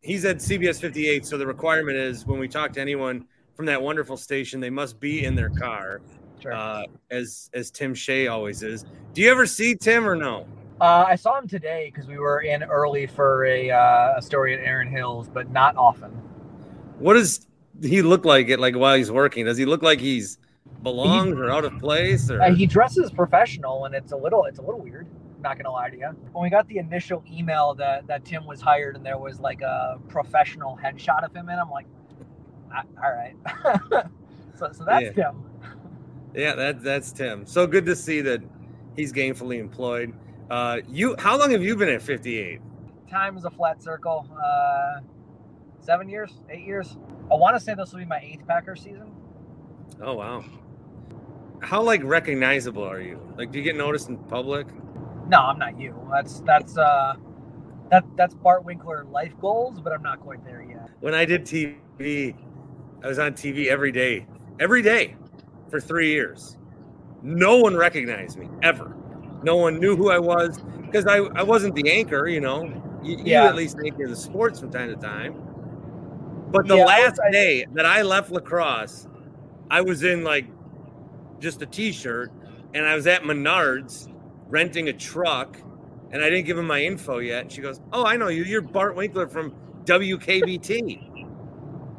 He's at CBS 58, so the requirement is when we talk to anyone from that wonderful station, they must be in their car, Sure. uh, as as Tim Shea always is. Do you ever see Tim or no? Uh, I saw him today because we were in early for a, uh, a story at Erin Hills, but not often. What does he look like? It like while he's working? Does he look like he's belongs or out of place? Or Uh, he dresses professional, and it's a little it's a little weird. Not gonna lie to you. When we got the initial email that that Tim was hired, and there was like a professional headshot of him in, I'm like, "Ah, all right. so so that's Yeah. Tim. yeah, that that's Tim. So good to see that he's gainfully employed. Uh, you, how long have you been at 58? Time is a flat circle. Uh, seven years, eight years. I want to say this will be my eighth Packer season. Oh wow. How like recognizable are you? Like, do you get noticed in public? No, I'm not you. That's that's uh that that's Bart Winkler life goals, but I'm not quite there yet. when I did TV, I was on TV every day, every day for three years. No one recognized me ever. No one knew who I was because I, I wasn't the anchor, you know. You, you at least anchor the sports from time to time. But the Yeah, last I- day that I left La Crosse, I was in like just a t-shirt and I was at Menards renting a truck and I didn't give him my info yet. And she goes, Oh, I know you. You're Bart Winkler from WKBT.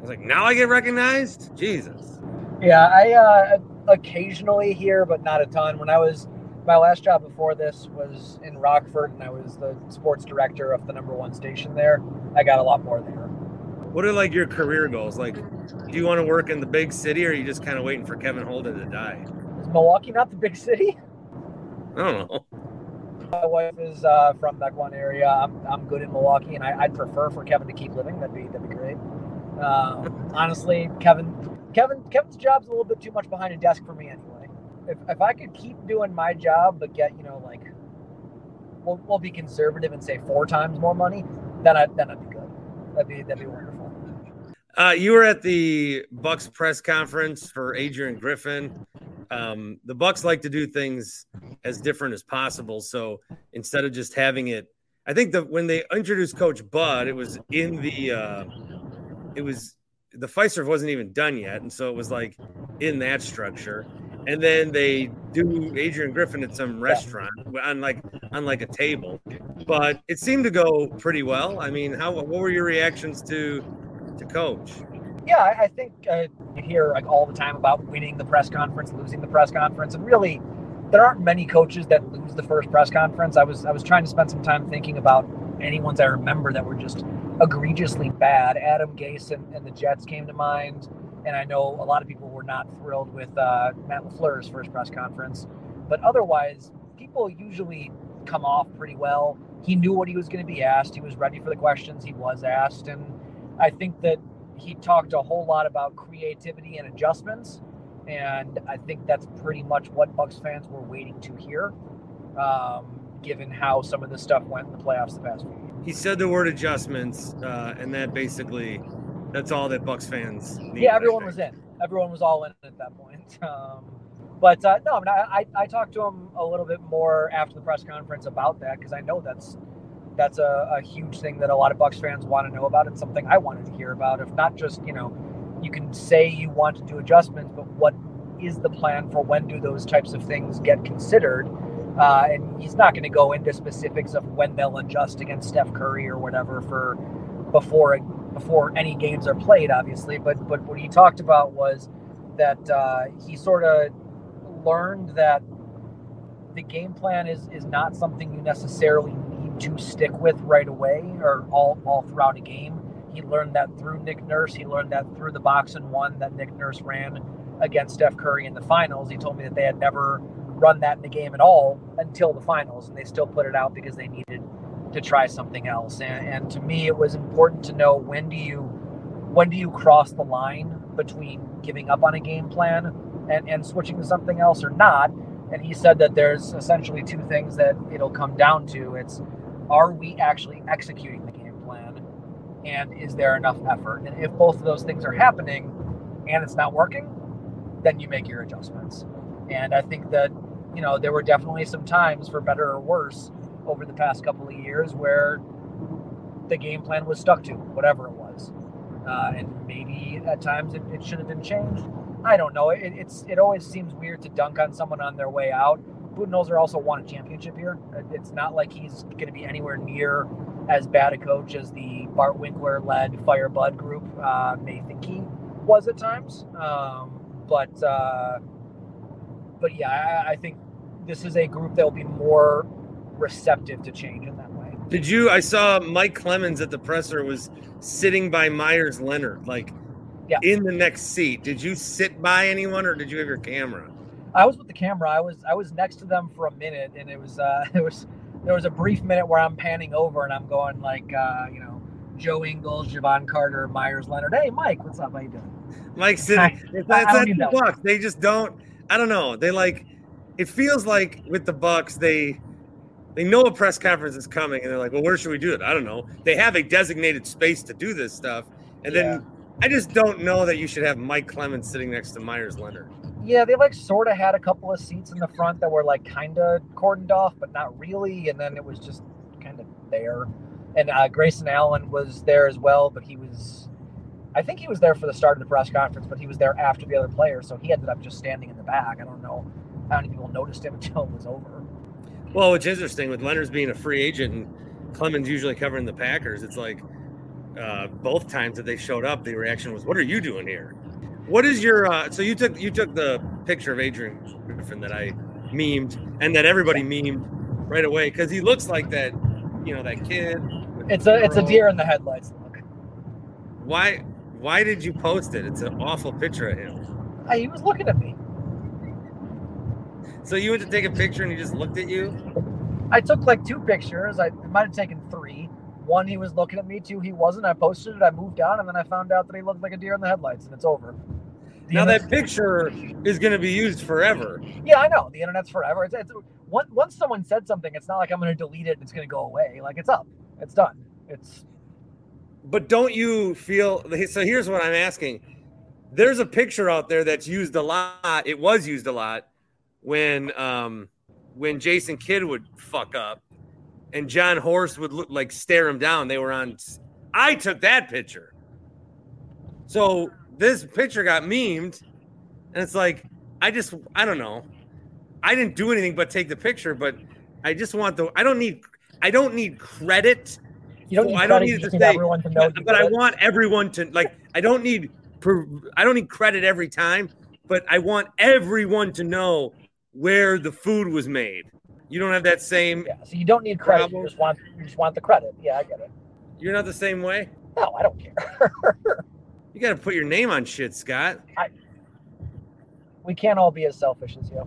I was like, now I get recognized? Jesus. Yeah, I uh occasionally here, but not a ton. When I was my last job before this was in Rockford, and I was the sports director of the number one station there. I got a lot more there. What are like your career goals? Like, do you want to work in the big city, or are you just kind of waiting for Kevin Holden to die? Is Milwaukee not the big city? I don't know. My wife is uh, from that one area. I'm, I'm good in Milwaukee, and I, would prefer for Kevin to keep living. That'd be that'd be great. Uh, honestly, Kevin, Kevin, Kevin's job's a little bit too much behind a desk for me anyway. If, if I could keep doing my job but get you know like we'll, we'll be conservative and say four times more money, then I then I'd be good. That'd be that'd be wonderful. Uh, you were at the Bucks press conference for Adrian Griffin. Um, the Bucks like to do things as different as possible. So instead of just having it, I think that when they introduced Coach Bud, it was in the uh, it was the Fiserv wasn't even done yet, and so it was like in that structure. And then they do Adrian Griffin at some restaurant on like on like a table, but it seemed to go pretty well. I mean, how what were your reactions to to Coach? Yeah, I think uh, you hear like all the time about winning the press conference, losing the press conference, and really, there aren't many coaches that lose the first press conference. I was I was trying to spend some time thinking about any ones I remember that were just egregiously bad. Adam Gase and, and, the Jets came to mind, and I know a lot of people were not thrilled with uh, Matt LaFleur's first press conference, but otherwise, people usually come off pretty well. He knew what he was going to be asked. He was ready for the questions he was asked, and I think that he talked a whole lot about creativity and adjustments, and I think that's pretty much what Bucks fans were waiting to hear. Um, given how some of this stuff went in the playoffs the past few years. He said the word adjustments, uh, and that basically that's all that Bucks fans. Need, yeah, everyone was in. Everyone was all in at that point. Um, but uh, no, I, mean, I, I talked to him a little bit more after the press conference about that because I know that's that's a, a, huge thing that a lot of Bucks fans want to know about. It's something I wanted to hear about. If not just you know, you can say you want to do adjustments, but what is the plan for when do those types of things get considered? Uh, and he's not going to go into specifics of when they'll adjust against Steph Curry or whatever for before before any games are played, obviously. But but what he talked about was that uh, he sort of learned that the game plan is is not something you necessarily need to stick with right away or all all throughout a game. He learned that through Nick Nurse. He learned that through the box and one that Nick Nurse ran against Steph Curry in the finals. He told me that they had never run that in the game at all until the finals, and they still put it out because they needed to try something else. And, and to me, it was important to know when do you when do you cross the line between giving up on a game plan and, and switching to something else or not. And he said that there's essentially two things that it'll come down to. It's are we actually executing? And is there enough effort? And if both of those things are happening and it's not working, then you make your adjustments. And I think that you know, there were definitely some times, for better or worse, over the past couple of years where the game plan was stuck to, whatever it was. Uh, and maybe at times it, it, should have been changed. I don't know. It, it's it always seems weird to dunk on someone on their way out. Budenholzer also won a championship here. It's not like he's going to be anywhere near as bad a coach as the Bart Winkler led Fire Bud group uh, may think he was at times. Um, but uh, but yeah, I, I think this is a group that will be more receptive to change in that way. Did you? I saw Mike Clemens at the presser was sitting by Meyers Leonard, like yeah. in the next seat. Did you sit by anyone, or did you have your camera? I was with the camera. I was I was next to them for a minute, and it was uh, it was there was a brief minute where I'm panning over and I'm going like uh, you know Joe Ingles, Jevon Carter, Meyers Leonard. Hey, Mike, what's up? How you doing? Mike's sitting. It's, the Bucks. They just don't I don't know. They like it feels like with the Bucks, they they know a press conference is coming, and they're like, "Well, where should we do it?" I don't know. They have a designated space to do this stuff, and yeah. then I just don't know that you should have Mike Clemens sitting next to Meyers Leonard. Yeah, they like sort of had a couple of seats in the front that were like kind of cordoned off, but not really, and then it was just kind of there. And uh, Grayson Allen was there as well, but he was I think he was there for the start of the press conference, but he was there after the other players, so he ended up just standing in the back. I don't know how many people noticed him until it was over. Well, what's interesting with Leonard's being a free agent and Clemens usually covering the Packers, it's like uh, both times that they showed up, the reaction was, "What are you doing here?" What is your uh, so you took you took the picture of Adrian Griffin that I memed and that everybody memed right away because he looks like that, you know, that kid. It's a it's a deer in the headlights look. Why why did you post it? It's an awful picture of him. He was looking at me. So you went to take a picture and he just looked at you? I took like two pictures. I might have taken three. One, he was looking at me. Two, he wasn't. I posted it. I moved on, and then I found out that he looked like a deer in the headlights, and it's over. Now internet- that picture is going to be used forever. Yeah, I know. The internet's forever. It's, it's once once someone said something, it's not like I'm going to delete it and it's going to go away. Like it's up. It's done. It's But don't you feel so here's what I'm asking. There's a picture out there that's used a lot. It was used a lot when um when Jason Kidd would fuck up and Jon Horst would look like stare him down. They were on I took that picture. So this picture got memed and it's like I just I don't know. I didn't do anything but take the picture, but I just want the I don't need I don't need credit you don't need I don't need to say- to but, but I want everyone to like. I don't need. I don't need credit every time, but I want everyone to know where the food was made. You don't have that same. Yeah, so you don't need credit. Problem. You just want you just want the credit. Yeah, I get it. You're not the same way. No, I don't care. You got to put your name on shit, Scott. we can't all be as selfish as you.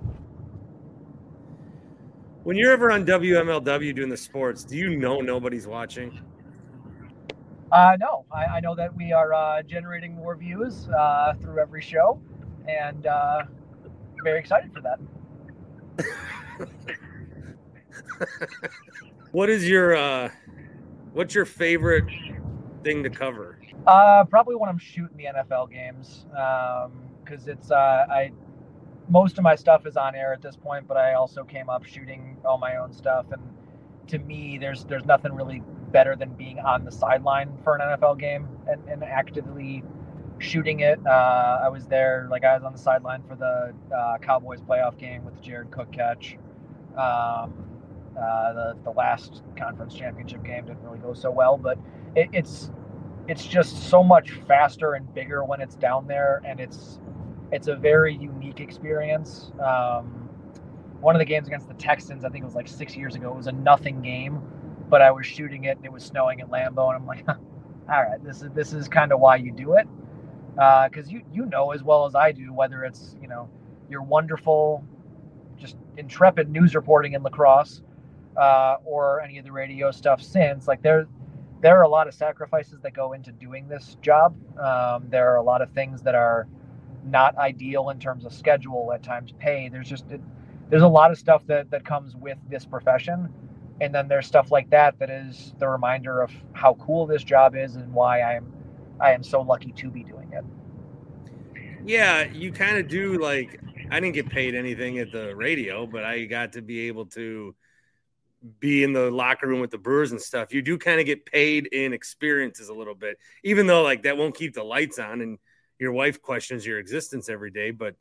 When you're ever on WMLW doing the sports, do you know nobody's watching? Uh, no, I, I know that we are uh, generating more views uh, through every show, and uh, very excited for that. What is your uh what's your favorite thing to cover? Uh, probably when I'm shooting the NFL games, because it's uh, I most of my stuff is on air at this point, but I also came up shooting all my own stuff, and to me, there's there's nothing really better than being on the sideline for an NFL game and, and actively shooting it. Uh, I was there, like I was on the sideline for the uh, Cowboys playoff game with Jared Cook catch. Um, uh, the the last conference championship game didn't really go so well, but it, it's it's just so much faster and bigger when it's down there, and it's it's a very unique experience. Um, one of the games against the Texans, I think it was like six years ago, it was a nothing game, but I was shooting it and it was snowing at Lambeau, and I'm like, all right, this is this is kind of why you do it, because you you know as well as I do whether it's you know your wonderful, just intrepid news reporting in La Crosse, uh, or any of the radio stuff since like there there are a lot of sacrifices that go into doing this job. Um, there are a lot of things that are not ideal in terms of schedule, at times pay. There's just it, there's a lot of stuff that that comes with this profession, and then there's stuff like that that is the reminder of how cool this job is and why I am I am so lucky to be doing it. Yeah, you kind of do like I didn't get paid anything at the radio, but I got to be able to be in the locker room with the Brewers and stuff. You do kind of get paid in experiences a little bit, even though like that won't keep the lights on and your wife questions your existence every day. But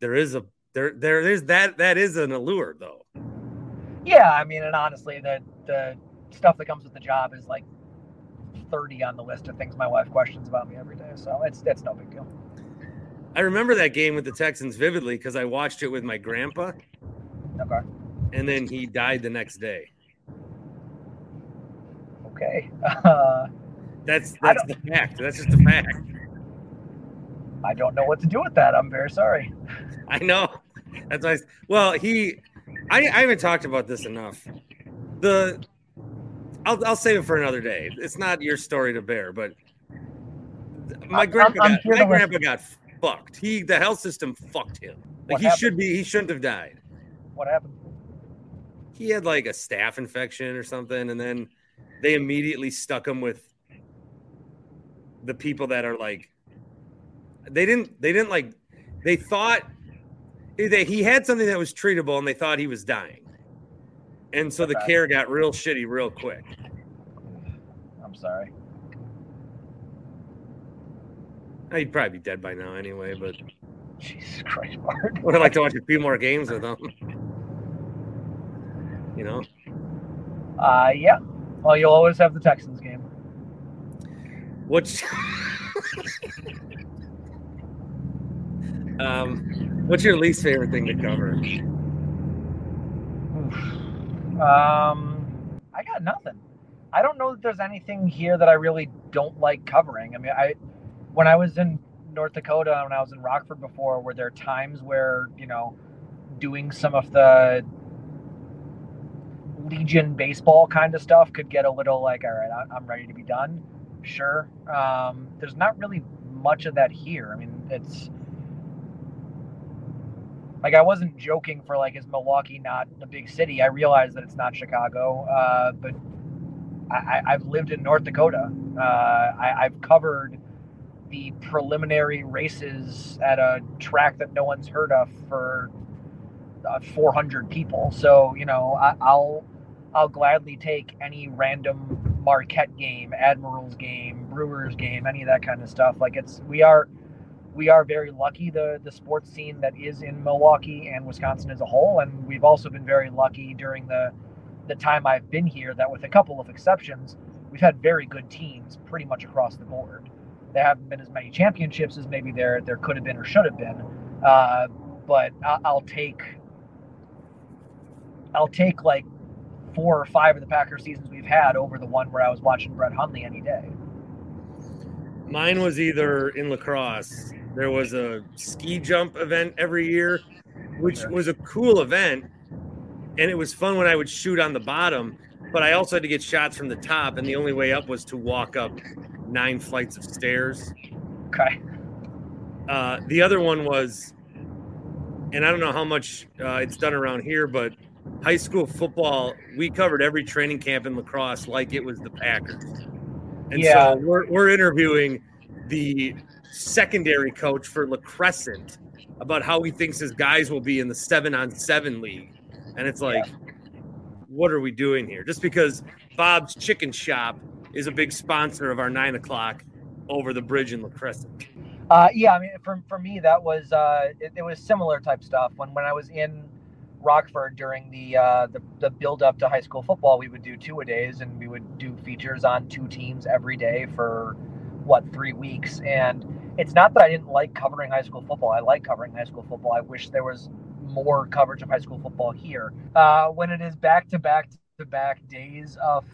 there is a there there is that that is an allure though. Yeah, I mean, and honestly, the the stuff that comes with the job is like 30 on the list of things my wife questions about me every day. So it's it's no big deal. I remember that game with the Texans vividly because I watched it with my grandpa, Okay. And then he died the next day. Okay. Uh, That's that's the fact. That's just a fact. I don't know what to do with that. I'm very sorry. I know. That's why. I, well, he, I, I haven't talked about this enough. The, I'll, I'll save it for another day. It's not your story to bear, but my I'm- grandpa, I'm got, my grandpa got fucked. He, the health system fucked him. Like What he happened? should be. He shouldn't have died. What happened? He had like a staph infection or something, and then they immediately stuck him with the people that are like they didn't they didn't like they thought they, he had something that was treatable and they thought he was dying and so the care got real shitty real quick I'm sorry. Oh, he'd probably be dead by now anyway but Jesus Christ, Bart. would have liked to watch a few more games with him you know Uh, yeah. Well, you'll always have the Texans game. which Um, what's your least favorite thing to cover? Um, I got nothing. I don't know that there's anything here that I really don't like covering. I mean, I when I was in North Dakota when I was in Rockford before, were there times where you know doing some of the Legion baseball kind of stuff could get a little like, all right, I'm ready to be done. Sure. Um, there's not really much of that here. I mean, it's like I wasn't joking for like, is Milwaukee not a big city? I realize that it's not Chicago, uh, but I, have lived in North Dakota. Uh, I, I've covered the preliminary races at a track that no one's heard of for uh, 400 people. So you know, I, will I'll gladly take any random Marquette game, Admirals game, Brewers game, any of that kind of stuff. Like it's we are we are very lucky the the sports scene that is in Milwaukee and Wisconsin as a whole, and we've also been very lucky during the the time I've been here that with a couple of exceptions, we've had very good teams pretty much across the board. There haven't been as many championships as maybe there there could have been or should have been, uh, but I'll take I'll take like four or five of the Packer seasons we've had over the one where I was watching Brett Hundley any day. Mine was either in La Crosse. There was a ski jump event every year, which was a cool event, and it was fun when I would shoot on the bottom. But I also had to get shots from the top, and the only way up was to walk up nine flights of stairs. Okay. Uh, the other one was, and I don't know how much uh, it's done around here, but high school football, we covered every training camp in La Crosse like it was the Packers. And yeah. so we're, we're interviewing the secondary coach for La Crescent about how he thinks his guys will be in the seven on seven league. And it's like, yeah. what are we doing here? Just because Bob's Chicken Shop is a big sponsor of our nine o'clock over the bridge in La Crescent. Uh, yeah, I mean, for, for me, that was uh, it, it was similar type stuff. When when I was in Rockford during the, uh, the the build up to high school football, we would do two a days, and we would do features on two teams every day for what three weeks. And it's not that I didn't like covering high school football. I like covering high school football. I wish there was more coverage of high school football here. Uh, when it is back to back to back days of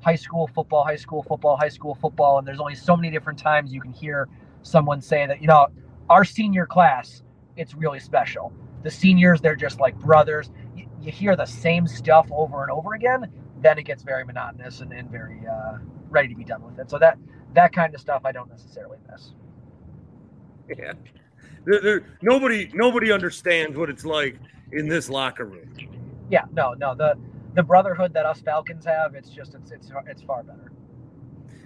high school football, high school football, high school football, and there's only so many different times you can hear someone say that you know our senior class, it's really special the seniors, they're just like brothers. You, you hear the same stuff over and over again, then it gets very monotonous and, and very uh, ready to be done with it. So that that kind of stuff I don't necessarily miss. Yeah. There, there, nobody nobody understands what it's like in this locker room. Yeah, no, no. The the brotherhood that us Falcons have, it's just it's it's it's far better.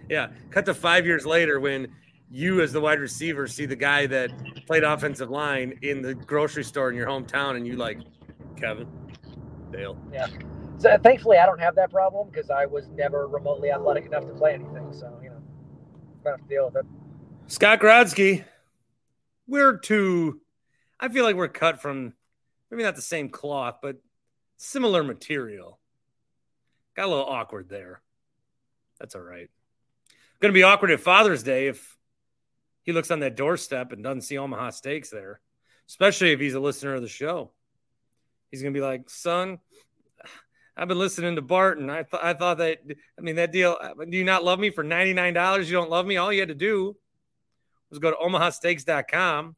Yeah. Cut to five years later when you as the wide receiver see the guy that played offensive line in the grocery store in your hometown and you like Kevin Dale. Yeah. So uh, thankfully I don't have that problem because I was never remotely athletic enough to play anything. So, you know, I have to deal with it. Scott Grodsky, we're too I feel like we're cut from maybe not the same cloth, but similar material. Got a little awkward there. That's all right. Going to be awkward at Father's Day if he looks on that doorstep and doesn't see Omaha Steaks there, especially if he's a listener of the show. He's gonna be like, "Son, I've been listening to Barton. I thought I thought that I mean that deal. Uh, do you not love me for ninety nine dollars? You don't love me. All you had to do was go to omahasteaks.com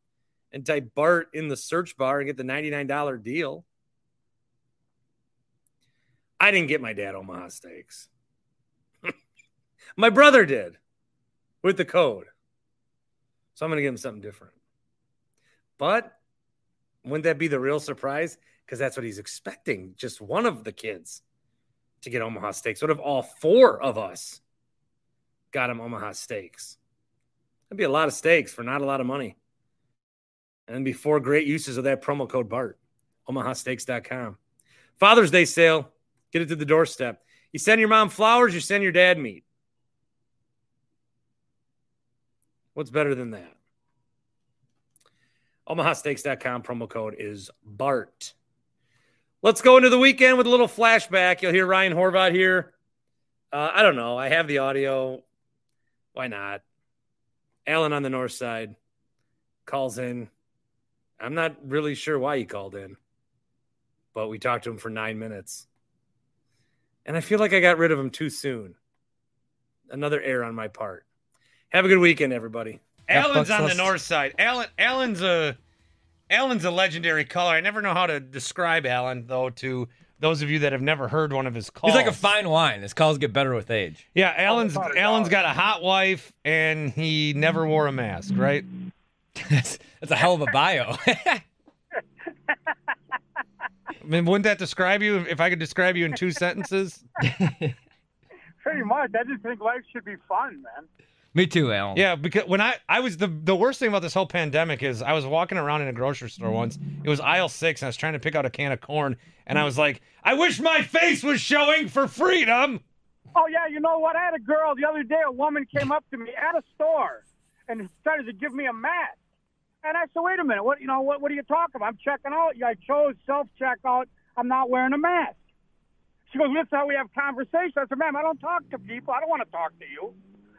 and type Bart in the search bar and get the ninety nine dollar deal." I didn't get my dad Omaha Steaks. my brother did with the code. So I'm going to give him something different. But wouldn't that be the real surprise? Because that's what he's expecting. Just one of the kids to get Omaha Steaks. What if all four of us got him Omaha Steaks? That'd be a lot of steaks for not a lot of money. And be four great uses of that promo code BART. OmahaSteaks.com. Father's Day sale. Get it to the doorstep. You send your mom flowers, you send your dad meat. What's better than that? OmahaSteaks.com promo code is BART. Let's go into the weekend with a little flashback. You'll hear Ryan Horvat here. Uh, I don't know. I have the audio. Why not? Alan on the north side calls in. I'm not really sure why he called in, but we talked to him for nine minutes. And I feel like I got rid of him too soon. Another error on my part. Have a good weekend, everybody. Alan's on the north side. Alan, Alan's a Alan's a legendary caller. I never know how to describe Alan, though, to those of you that have never heard one of his calls. He's like a fine wine. His calls get better with age. Yeah, Alan's Alan's got a hot wife and he never wore a mask, right? that's, that's a hell of a bio. I mean, wouldn't that describe you if I could describe you in two sentences? Pretty much. I just think life should be fun, man. Me too, Alan. Yeah, because when I I was the the worst thing about this whole pandemic is I was walking around in a grocery store once. It was aisle six, and I was trying to pick out a can of corn, and I was like, I wish my face was showing for freedom. Oh yeah, you know what? I had a girl the other day. A woman came up to me at a store and started to give me a mask. And I said, "Wait a minute. What you know? What what are you talking about? I'm checking out. I chose self checkout. I'm not wearing a mask." She goes, "This is how we have conversations." I said, "Ma'am, I don't talk to people. I don't want to talk to you.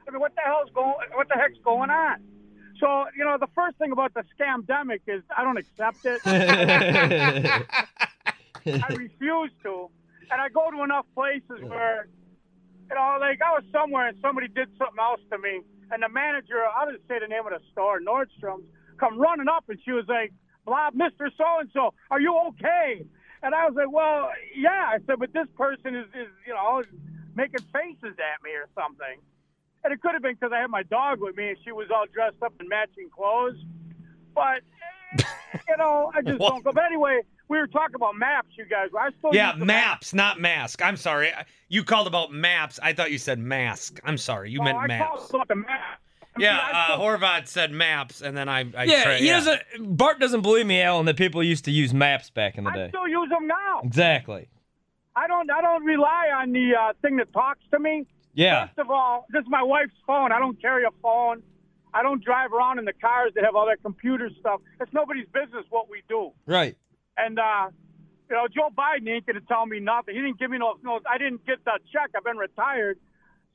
I mean, what the hell's going? What the heck's going on?" So you know, the first thing about the scamdemic is I don't accept it. I refuse to. And I go to enough places where, you know, like I was somewhere and somebody did something else to me, and the manager, I'll just say the name of the store, Nordstrom's, come running up and she was like, blah, Mr. So and so, are you okay? And I was like, well, yeah. I said, but this person is, is you know, making faces at me or something. And it could have been because I had my dog with me and she was all dressed up in matching clothes. But, you know, I just don't go. But anyway, we were talking about maps, you guys. I still Yeah, use the maps, not mask. I'm sorry. You called about maps. I thought you said mask. I'm sorry. You Oh, meant I maps. called about the map. Yeah, I uh, still- Horvat said maps, and then I, I yeah, tra- he doesn't. Bart doesn't believe me, Alan, that people used to use maps back in the day. I still use them now. Exactly. I don't. I don't rely on the uh, thing that talks to me. Yeah. First of all, this is my wife's phone. I don't carry a phone. I don't drive around in the cars that have all that computer stuff. It's nobody's business what we do. Right. And uh, you know, Joe Biden ain't going to tell me nothing. He didn't give me no, no. I didn't get that check. I've been retired.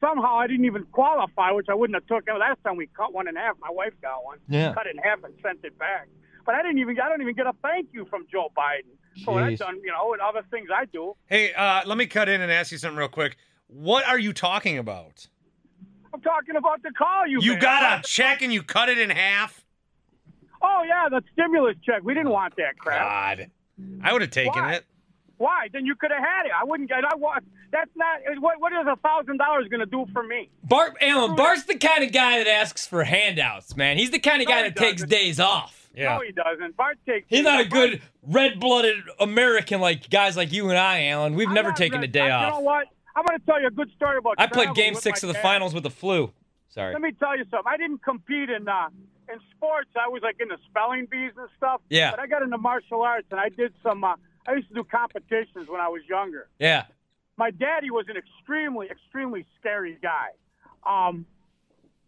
Somehow I didn't even qualify, which I wouldn't have took. Last time we cut one in half. My wife got one. Yeah. Cut it in half and sent it back. But I didn't even. I don't even get a thank you from Joe Biden for what I've Jeez. done. You know, and other things I do. Hey, uh, let me cut in and ask you something real quick. What are you talking about? I'm talking about the call you. You made. got a check and you cut it in half? Oh yeah, the stimulus check. We didn't want that crap. God, I would have taken Why? it. Why? Then you could have had it. I wouldn't get. I want. That's not. What What is a thousand dollars going to do for me? Bart, Alan, Bart's the kind of guy that asks for handouts, man. He's the kind of No, guy that takes doesn't. days off. Yeah. No, he doesn't. Bart takes. He's not a good red-blooded American like guys like you and I, Alan. We've never taken a day off. You know off. what? I'm going to tell you a good story about. I played Game Six of the dad. finals with the flu. Sorry. Let me tell you something. I didn't compete in uh, in sports. I was like in the spelling bees and stuff. Yeah. But I got into martial arts and I did some. Uh, I used to do competitions when I was younger. Yeah. My daddy was an extremely, extremely scary guy. Um,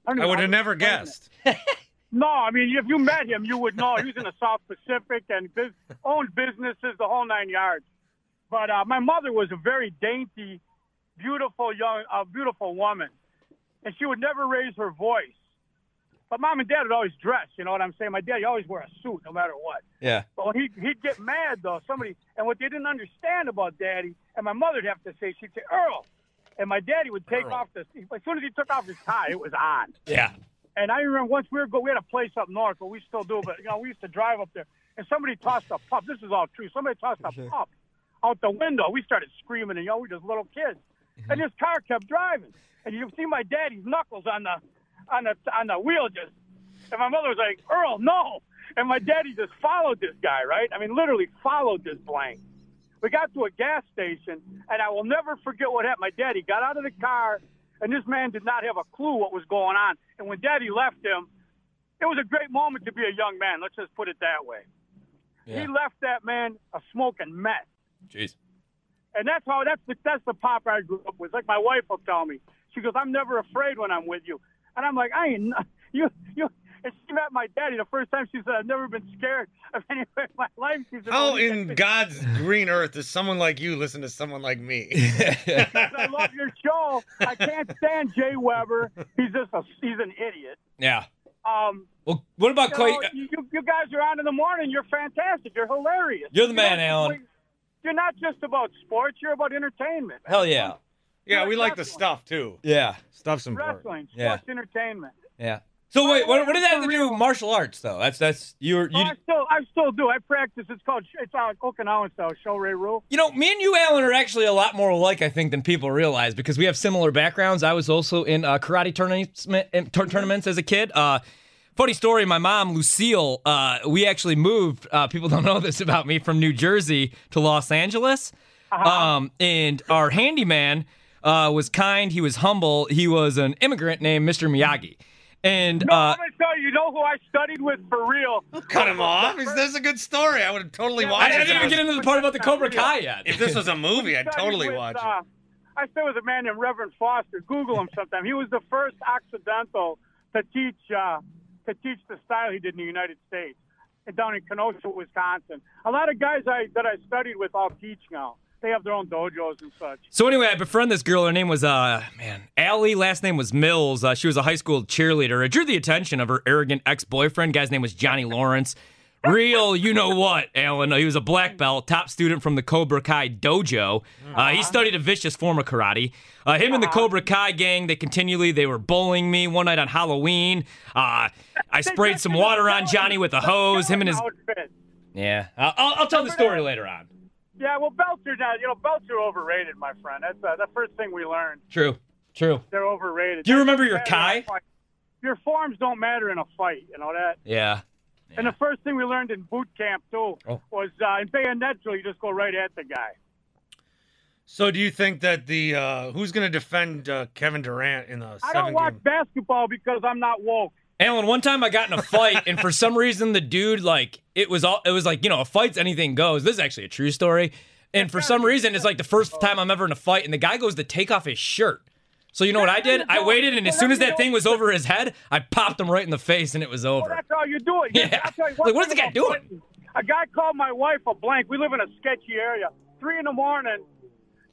don't I would have never guessed. No, I mean, if you met him, you would know. He was in the South Pacific and biz- owned businesses, the whole nine yards. But uh, my mother was a very dainty, beautiful young, uh, beautiful woman, and she would never raise her voice. But mom and dad would always dress. You know what I'm saying? My dad, he always wear a suit, no matter what. Yeah. But when he he'd get mad though, somebody and what they didn't understand about daddy, and my mother'd have to say, she'd say, Earl. And my daddy would take off the as soon as he took off his tie, it was on. Yeah. And I remember once we were go, we had a place up north, but we still do. But you know, we used to drive up there, and somebody tossed a pup. This is all true. Somebody tossed a pup out the window. We started screaming, and you know, we were just little kids. And this car kept driving, and you see my daddy's knuckles on the on the on the wheel just. And my mother was like, Earl, no. And my daddy just followed this guy, right? I mean, literally followed this blank. We got to a gas station, and I will never forget what happened. My daddy got out of the car, and this man did not have a clue what was going on. And when daddy left him, it was a great moment to be a young man. Let's just put it that way. He left that man a smoking mess. Jeez. And that's how that's the that's the pop I grew up with. Like my wife will tell me. She goes, I'm never afraid when I'm with you. And I'm like, I ain't not, you you and she met my daddy the first time she said, I've never been scared of anything in my life. She said, How "Oh, in God's green earth does someone like you listen to someone like me? I love your show. I can't stand Jay Weber. He's just a he's an idiot. Yeah. Um, Well, what about you, Clay? know, you, you- you guys are on in the morning. You're fantastic. You're hilarious. You're the You man, know, Alan. You're not just about sports. You're about entertainment. Hell yeah. Yeah, we like the stuff too. Yeah. Stuff's important. Wrestling, Yeah. sports, entertainment. Yeah. So wait, what, what did that have to do with martial arts though? That's that's you were Oh, you. I still, I still do. I practice. It's called, it's uh, Okinawan style, Shorei-ryu. You know, me and you, Alan, are actually a lot more alike, I think, than people realize because we have similar backgrounds. I was also in uh, karate tournaments, tournaments as a kid. Uh, funny story: my mom, Lucille, uh, we actually moved. Uh, people don't know this about me from New Jersey to Los Angeles, um, and our handyman uh, was kind. He was humble. He was an immigrant named Mr. Miyagi, and No, uh, I'm gonna tell you. You know who I studied with for real? Cut him off. Is this a good story? I would have totally Yeah, watched I it. didn't even get into the part about the Cobra Kai yet. If this was a movie, I'd totally with, watch it. uh, I studied with a man named Reverend Foster. Google him sometime. He was the first Occidental to teach uh, to teach the style he did in the United States, and down in Kenosha, Wisconsin. A lot of guys I that I studied with all teach now. They have their own dojos and such. So anyway, I befriend this girl. Her name was uh man, Allie. Last name was Mills. Uh, she was a high school cheerleader. It drew the attention of her arrogant ex-boyfriend. Guy's name was Johnny Lawrence. Real, you know what, Alan? He was a black belt, top student from the Cobra Kai dojo. Uh, he studied a vicious form of karate. Uh, him and the Cobra Kai gang, they continually they were bullying me. One night on Halloween, uh, I sprayed some water on Johnny with a hose. Him and his yeah, I'll, I'll I'll tell the story later on. Yeah, well, belts are not. You know, belts are overrated, my friend. That's uh, the first thing we learned. True, true. They're overrated. Do you remember your matter in a Kai? Your forms don't matter in a fight. You know that. Yeah. And the first thing we learned in boot camp too Oh. was uh, in bayonet drill, you just go right at the guy. So, do you think that the uh, who's going to defend uh, Kevin Durant in the I seven don't watch game? basketball because I'm not woke. Alan, one time I got in a fight, and for some reason the dude like it was all it was like you know a fight's anything goes. This is actually a true story, and for some reason it's like the first time I'm ever in a fight, and the guy goes to take off his shirt. So you know what I did? I waited, and as soon as that thing was over his head, I popped him right in the face, and it was Well, over. that's all you do. It. Yeah. I'll tell you Like, one what is the guy about doing? fighting. A guy called my wife a blank. We live in a sketchy area. Three in the morning,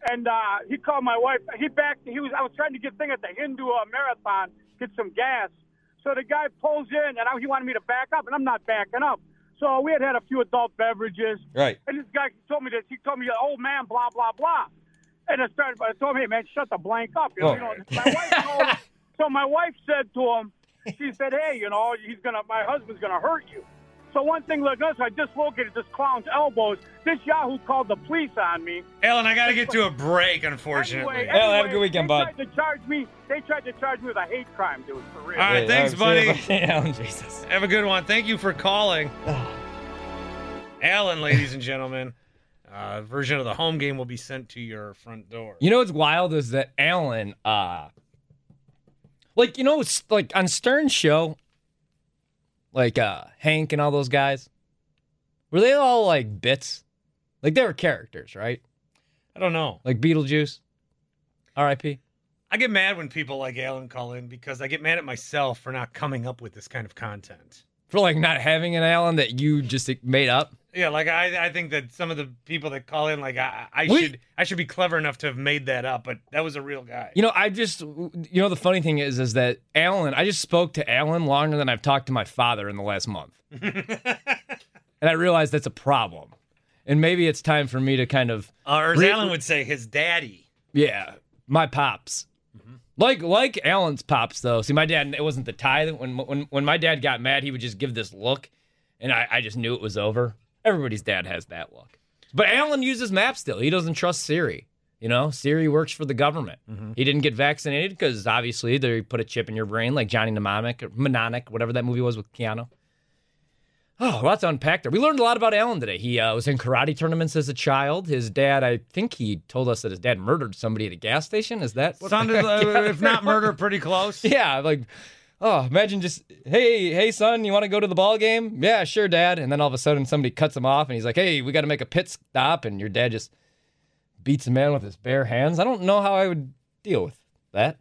and uh, he called my wife. He backed. He was. I was trying to get thing at the Hindu uh, marathon, get some gas. So the guy pulls in, and I, he wanted me to back up, and I'm not backing up. So we had had a few adult beverages. Right. And this guy told me this. He told me, "Old man, blah blah blah." And I started. I told him, "Hey man, shut the blank up." You know, Oh. you know my wife told so my wife said to him, she said, "Hey, you know, he's gonna, my husband's gonna hurt you." So one thing like this, I dislocated this clown's elbows. This Yahoo called the police on me. Alan, I got to get to a break, unfortunately. Anyway, Well, have a good weekend, they bud. Tried to charge me. They tried to charge me with a hate crime, dude. For real. All right, thanks, buddy. see Alan, Jesus. Have a good one. Thank you for calling. Alan, ladies and gentlemen, uh, version of the home game will be sent to your front door. You know what's wild is that Alan, uh, like you know, it's like on Stern's show, like uh Hank and all those guys, were they all like bits? Like they were characters, right? I don't know. Like Beetlejuice, R.I.P. I get mad when people like Alan call in because I get mad at myself for not coming up with this kind of content. For like not having an Alan that you just made up. Yeah, like I, I think that some of the people that call in, like I, I We- should, I should be clever enough to have made that up, but that was a real guy. You know, I just, you know, the funny thing is, is that Alan, I just spoke to Alan longer than I've talked to my father in the last month. and I realized that's a problem. And maybe it's time for me to kind of, uh, or as Re- Alan would say, his daddy. yeah, my pops. Mm-hmm. Like like Alan's pops though. See, my dad, it wasn't the tie. that- When when when my dad got mad, he would just give this look, and I, I just knew it was over. Everybody's dad has that look. But Alan uses maps still. He doesn't trust Siri. You know, Siri works for the government. He didn't get vaccinated because obviously they put a chip in your brain, like Johnny Mnemonic or Mnemonic, whatever that movie was with Keanu. Oh, lots to unpack there. We learned a lot about Alan today. He uh, was in karate tournaments as a child. His dad, I think he told us that his dad murdered somebody at a gas station. Is that what Sounded, uh, if not murder, pretty close. Yeah, like, oh, imagine just, hey, hey, son, you want to go to the ball game? Yeah, sure, dad. And then all of a sudden somebody cuts him off and he's like, hey, we got to make a pit stop. And your dad just beats a man with his bare hands. I don't know how I would deal with that.